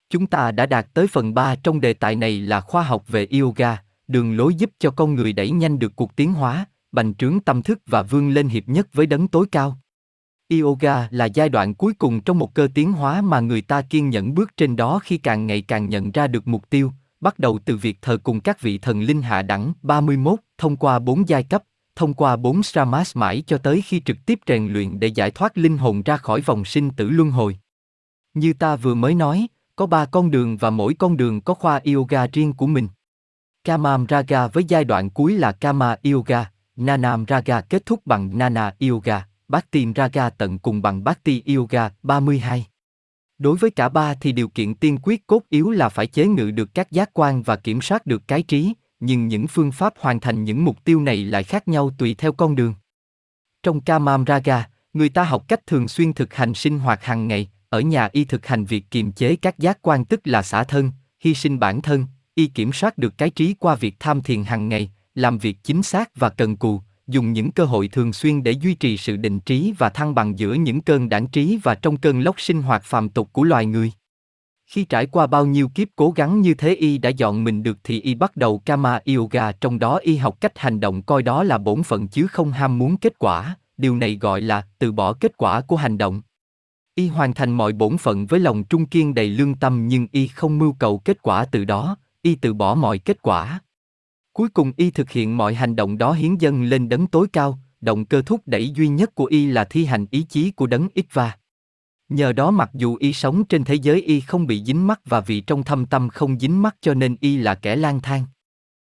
Chúng ta đã đạt tới phần 3 trong đề tài này là khoa học về yoga, đường lối giúp cho con người đẩy nhanh được cuộc tiến hóa, bành trướng tâm thức và vươn lên hiệp nhất với đấng tối cao. Yoga là giai đoạn cuối cùng trong một cơ tiến hóa mà người ta kiên nhẫn bước trên đó khi càng ngày càng nhận ra được mục tiêu, bắt đầu từ việc thờ cùng các vị thần linh hạ đẳng 31 thông qua bốn giai cấp, thông qua bốn Sramas mãi cho tới khi trực tiếp rèn luyện để giải thoát linh hồn ra khỏi vòng sinh tử luân hồi. Như ta vừa mới nói, có ba con đường và mỗi con đường có khoa yoga riêng của mình. Kamam Raga với giai đoạn cuối là Kama Yoga, Nanam Raga kết thúc bằng Nana Yoga, Bhakti Raga tận cùng bằng Bhakti Yoga 32. Đối với cả ba thì điều kiện tiên quyết cốt yếu là phải chế ngự được các giác quan và kiểm soát được cái trí, nhưng những phương pháp hoàn thành những mục tiêu này lại khác nhau tùy theo con đường. Trong Kamam Raga, người ta học cách thường xuyên thực hành sinh hoạt hàng ngày, ở nhà y thực hành việc kiềm chế các giác quan tức là xả thân, hy sinh bản thân, y kiểm soát được cái trí qua việc tham thiền hàng ngày, làm việc chính xác và cần cù, dùng những cơ hội thường xuyên để duy trì sự định trí và thăng bằng giữa những cơn đảng trí và trong cơn lốc sinh hoạt phàm tục của loài người. Khi trải qua bao nhiêu kiếp cố gắng như thế y đã dọn mình được thì y bắt đầu Kama Yoga trong đó y học cách hành động coi đó là bổn phận chứ không ham muốn kết quả, điều này gọi là từ bỏ kết quả của hành động. Y hoàn thành mọi bổn phận với lòng trung kiên đầy lương tâm nhưng Y không mưu cầu kết quả từ đó, Y từ bỏ mọi kết quả. Cuối cùng Y thực hiện mọi hành động đó hiến dâng lên đấng tối cao, động cơ thúc đẩy duy nhất của Y là thi hành ý chí của đấng Ikva. Nhờ đó mặc dù Y sống trên thế giới Y không bị dính mắc và vì trong thâm tâm không dính mắc cho nên Y là kẻ lang thang.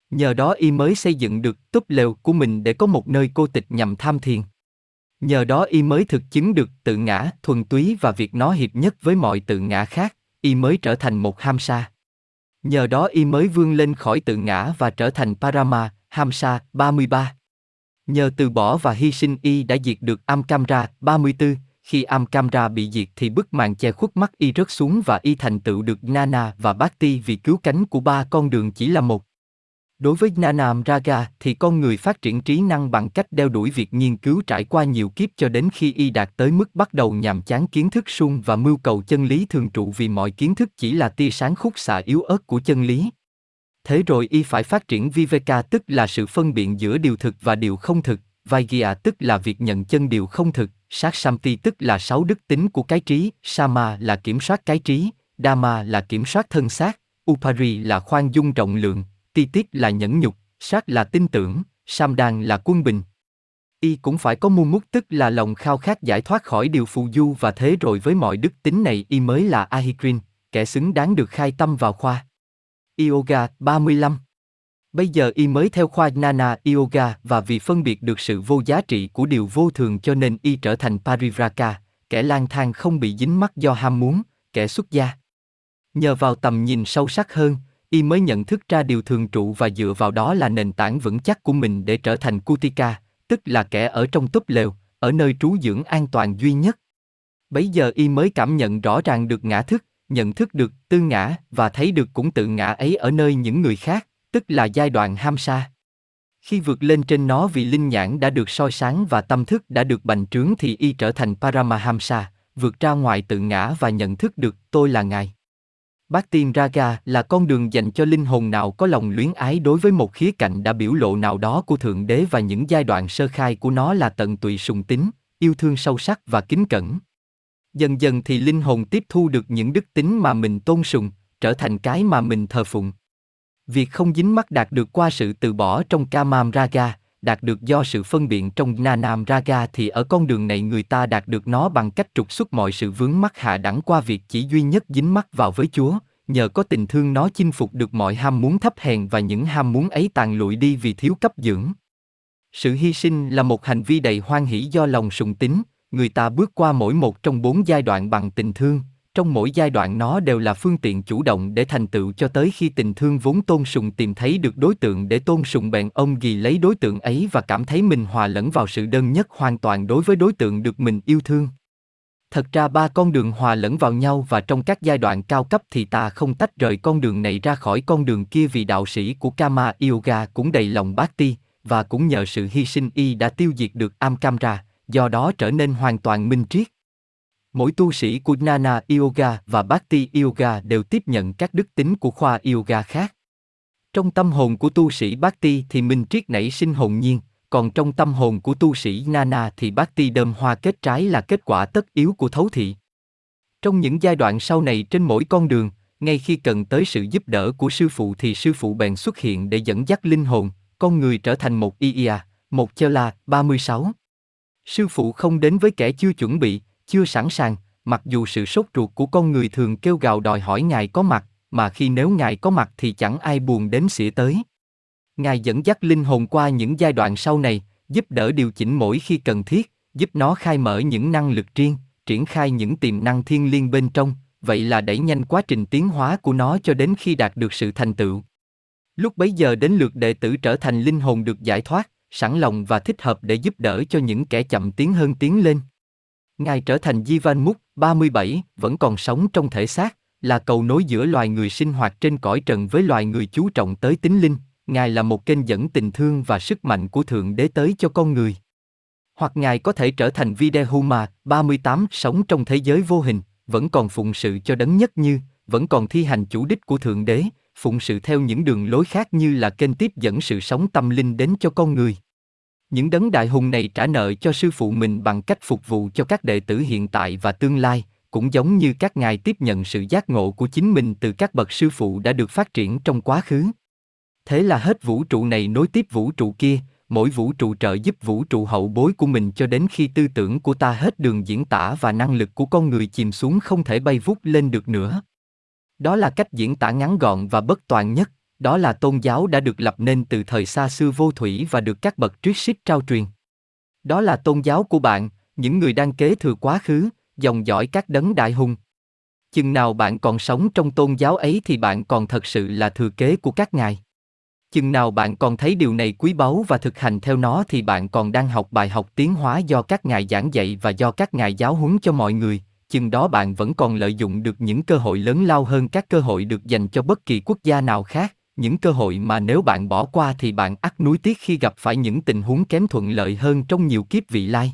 Nhờ đó Y mới xây dựng được túp lều của mình để có một nơi cô tịch nhằm tham thiền. Nhờ đó y mới thực chứng được tự ngã, thuần túy và việc nó hiệp nhất với mọi tự ngã khác, y mới trở thành một hamsa. Nhờ đó y mới vươn lên khỏi tự ngã và trở thành Parama, Hamsa, 33. Nhờ từ bỏ và hy sinh y đã diệt được Amkamra, 34, khi Amkamra bị diệt thì bức màn che khuất mắt y rớt xuống và y thành tựu được Nana và Bhakti vì cứu cánh của ba con đường chỉ là một. Đối với Nanam Raga thì con người phát triển trí năng bằng cách đeo đuổi việc nghiên cứu trải qua nhiều kiếp cho đến khi y đạt tới mức bắt đầu nhàm chán kiến thức suông và mưu cầu chân lý thường trụ vì mọi kiến thức chỉ là tia sáng khúc xạ yếu ớt của chân lý. Thế rồi y phải phát triển Viveka tức là sự phân biện giữa điều thực và điều không thực, Vaigya tức là việc nhận chân điều không thực, sát Samti tức là sáu đức tính của cái trí, Sama là kiểm soát cái trí, Dhamma là kiểm soát thân xác, Upari là khoan dung rộng lượng, ti tiết là nhẫn nhục, sát là tin tưởng, samdan là quân bình. Y cũng phải có mu mút tức là lòng khao khát giải thoát khỏi điều phù du và thế rồi với mọi đức tính này y mới là Ahikrin, kẻ xứng đáng được khai tâm vào khoa. Yoga 35 Bây giờ y mới theo khoa Nana Yoga và vì phân biệt được sự vô giá trị của điều vô thường cho nên y trở thành Parivraka, kẻ lang thang không bị dính mắc do ham muốn, kẻ xuất gia. Nhờ vào tầm nhìn sâu sắc hơn, y mới nhận thức ra điều thường trụ và dựa vào đó là nền tảng vững chắc của mình để trở thành Kutika, tức là kẻ ở trong túp lều, ở nơi trú dưỡng an toàn duy nhất. Bấy giờ y mới cảm nhận rõ ràng được ngã thức, nhận thức được tư ngã và thấy được cũng tự ngã ấy ở nơi những người khác, tức là giai đoạn ham sa. Khi vượt lên trên nó vì linh nhãn đã được soi sáng và tâm thức đã được bành trướng thì y trở thành Paramahamsa, vượt ra ngoài tự ngã và nhận thức được tôi là Ngài. Bát Tiên Raga là con đường dành cho linh hồn nào có lòng luyến ái đối với một khía cạnh đã biểu lộ nào đó của Thượng Đế và những giai đoạn sơ khai của nó là tận tụy sùng tín, yêu thương sâu sắc và kính cẩn. Dần dần thì linh hồn tiếp thu được những đức tính mà mình tôn sùng, trở thành cái mà mình thờ phụng. Việc không dính mắc đạt được qua sự từ bỏ trong Kamam Raga, đạt được do sự phân biện trong Nanam Raga thì ở con đường này người ta đạt được nó bằng cách trục xuất mọi sự vướng mắc hạ đẳng qua việc chỉ duy nhất dính mắc vào với Chúa, nhờ có tình thương nó chinh phục được mọi ham muốn thấp hèn và những ham muốn ấy tàn lụi đi vì thiếu cấp dưỡng. Sự hy sinh là một hành vi đầy hoan hỷ do lòng sùng tín, người ta bước qua mỗi một trong bốn giai đoạn bằng tình thương, trong mỗi giai đoạn nó đều là phương tiện chủ động để thành tựu cho tới khi tình thương vốn tôn sùng tìm thấy được đối tượng để tôn sùng bèn ông ghi lấy đối tượng ấy và cảm thấy mình hòa lẫn vào sự đơn nhất hoàn toàn đối với đối tượng được mình yêu thương. Thật ra ba con đường hòa lẫn vào nhau và trong các giai đoạn cao cấp thì ta không tách rời con đường này ra khỏi con đường kia vì đạo sĩ của Kama Yoga cũng đầy lòng bát ti, và cũng nhờ sự hy sinh y đã tiêu diệt được Amkamra, do đó trở nên hoàn toàn minh triết. Mỗi tu sĩ của Nana Yoga và Bhakti Yoga đều tiếp nhận các đức tính của khoa Yoga khác. Trong tâm hồn của tu sĩ Bhakti thì minh triết nảy sinh hồn nhiên, còn trong tâm hồn của tu sĩ Nana thì Bhakti đơm hoa kết trái là kết quả tất yếu của thấu thị. Trong những giai đoạn sau này trên mỗi con đường, ngay khi cần tới sự giúp đỡ của sư phụ thì sư phụ bèn xuất hiện để dẫn dắt linh hồn, con người trở thành một Iya, một Chela, 36. Sư phụ không đến với kẻ chưa chuẩn bị, chưa sẵn sàng, mặc dù sự sốt ruột của con người thường kêu gào đòi hỏi Ngài có mặt, mà khi nếu Ngài có mặt thì chẳng ai buồn đến xỉa tới. Ngài dẫn dắt linh hồn qua những giai đoạn sau này, giúp đỡ điều chỉnh mỗi khi cần thiết, giúp nó khai mở những năng lực riêng, triển khai những tiềm năng thiên liêng bên trong, vậy là đẩy nhanh quá trình tiến hóa của nó cho đến khi đạt được sự thành tựu. Lúc bấy giờ đến lượt đệ tử trở thành linh hồn được giải thoát, sẵn lòng và thích hợp để giúp đỡ cho những kẻ chậm tiến hơn tiến lên. Ngài trở thành Jivan Muk, 37, vẫn còn sống trong thể xác, là cầu nối giữa loài người sinh hoạt trên cõi trần với loài người chú trọng tới tính linh. Ngài là một kênh dẫn tình thương và sức mạnh của Thượng Đế tới cho con người. Hoặc Ngài có thể trở thành Videhuma, 38, sống trong thế giới vô hình, vẫn còn phụng sự cho đấng nhất như, vẫn còn thi hành chủ đích của Thượng Đế, phụng sự theo những đường lối khác như là kênh tiếp dẫn sự sống tâm linh đến cho con người. Những đấng đại hùng này trả nợ cho sư phụ mình bằng cách phục vụ cho các đệ tử hiện tại và tương lai, cũng giống như các ngài tiếp nhận sự giác ngộ của chính mình từ các bậc sư phụ đã được phát triển trong quá khứ. Thế là hết vũ trụ này nối tiếp vũ trụ kia, mỗi vũ trụ trợ giúp vũ trụ hậu bối của mình cho đến khi tư tưởng của ta hết đường diễn tả và năng lực của con người chìm xuống không thể bay vút lên được nữa. Đó là cách diễn tả ngắn gọn và bất toàn nhất, đó là tôn giáo đã được lập nên từ thời xa xưa vô thủy và được các bậc triết xích trao truyền. Đó là tôn giáo của bạn, những người đang kế thừa quá khứ, dòng dõi các đấng đại hùng. Chừng nào bạn còn sống trong tôn giáo ấy thì bạn còn thật sự là thừa kế của các ngài. Chừng nào bạn còn thấy điều này quý báu và thực hành theo nó thì bạn còn đang học bài học tiến hóa do các ngài giảng dạy và do các ngài giáo huấn cho mọi người, chừng đó bạn vẫn còn lợi dụng được những cơ hội lớn lao hơn các cơ hội được dành cho bất kỳ quốc gia nào khác, những cơ hội mà nếu bạn bỏ qua thì bạn ắt nuối tiếc khi gặp phải những tình huống kém thuận lợi hơn trong nhiều kiếp vị lai.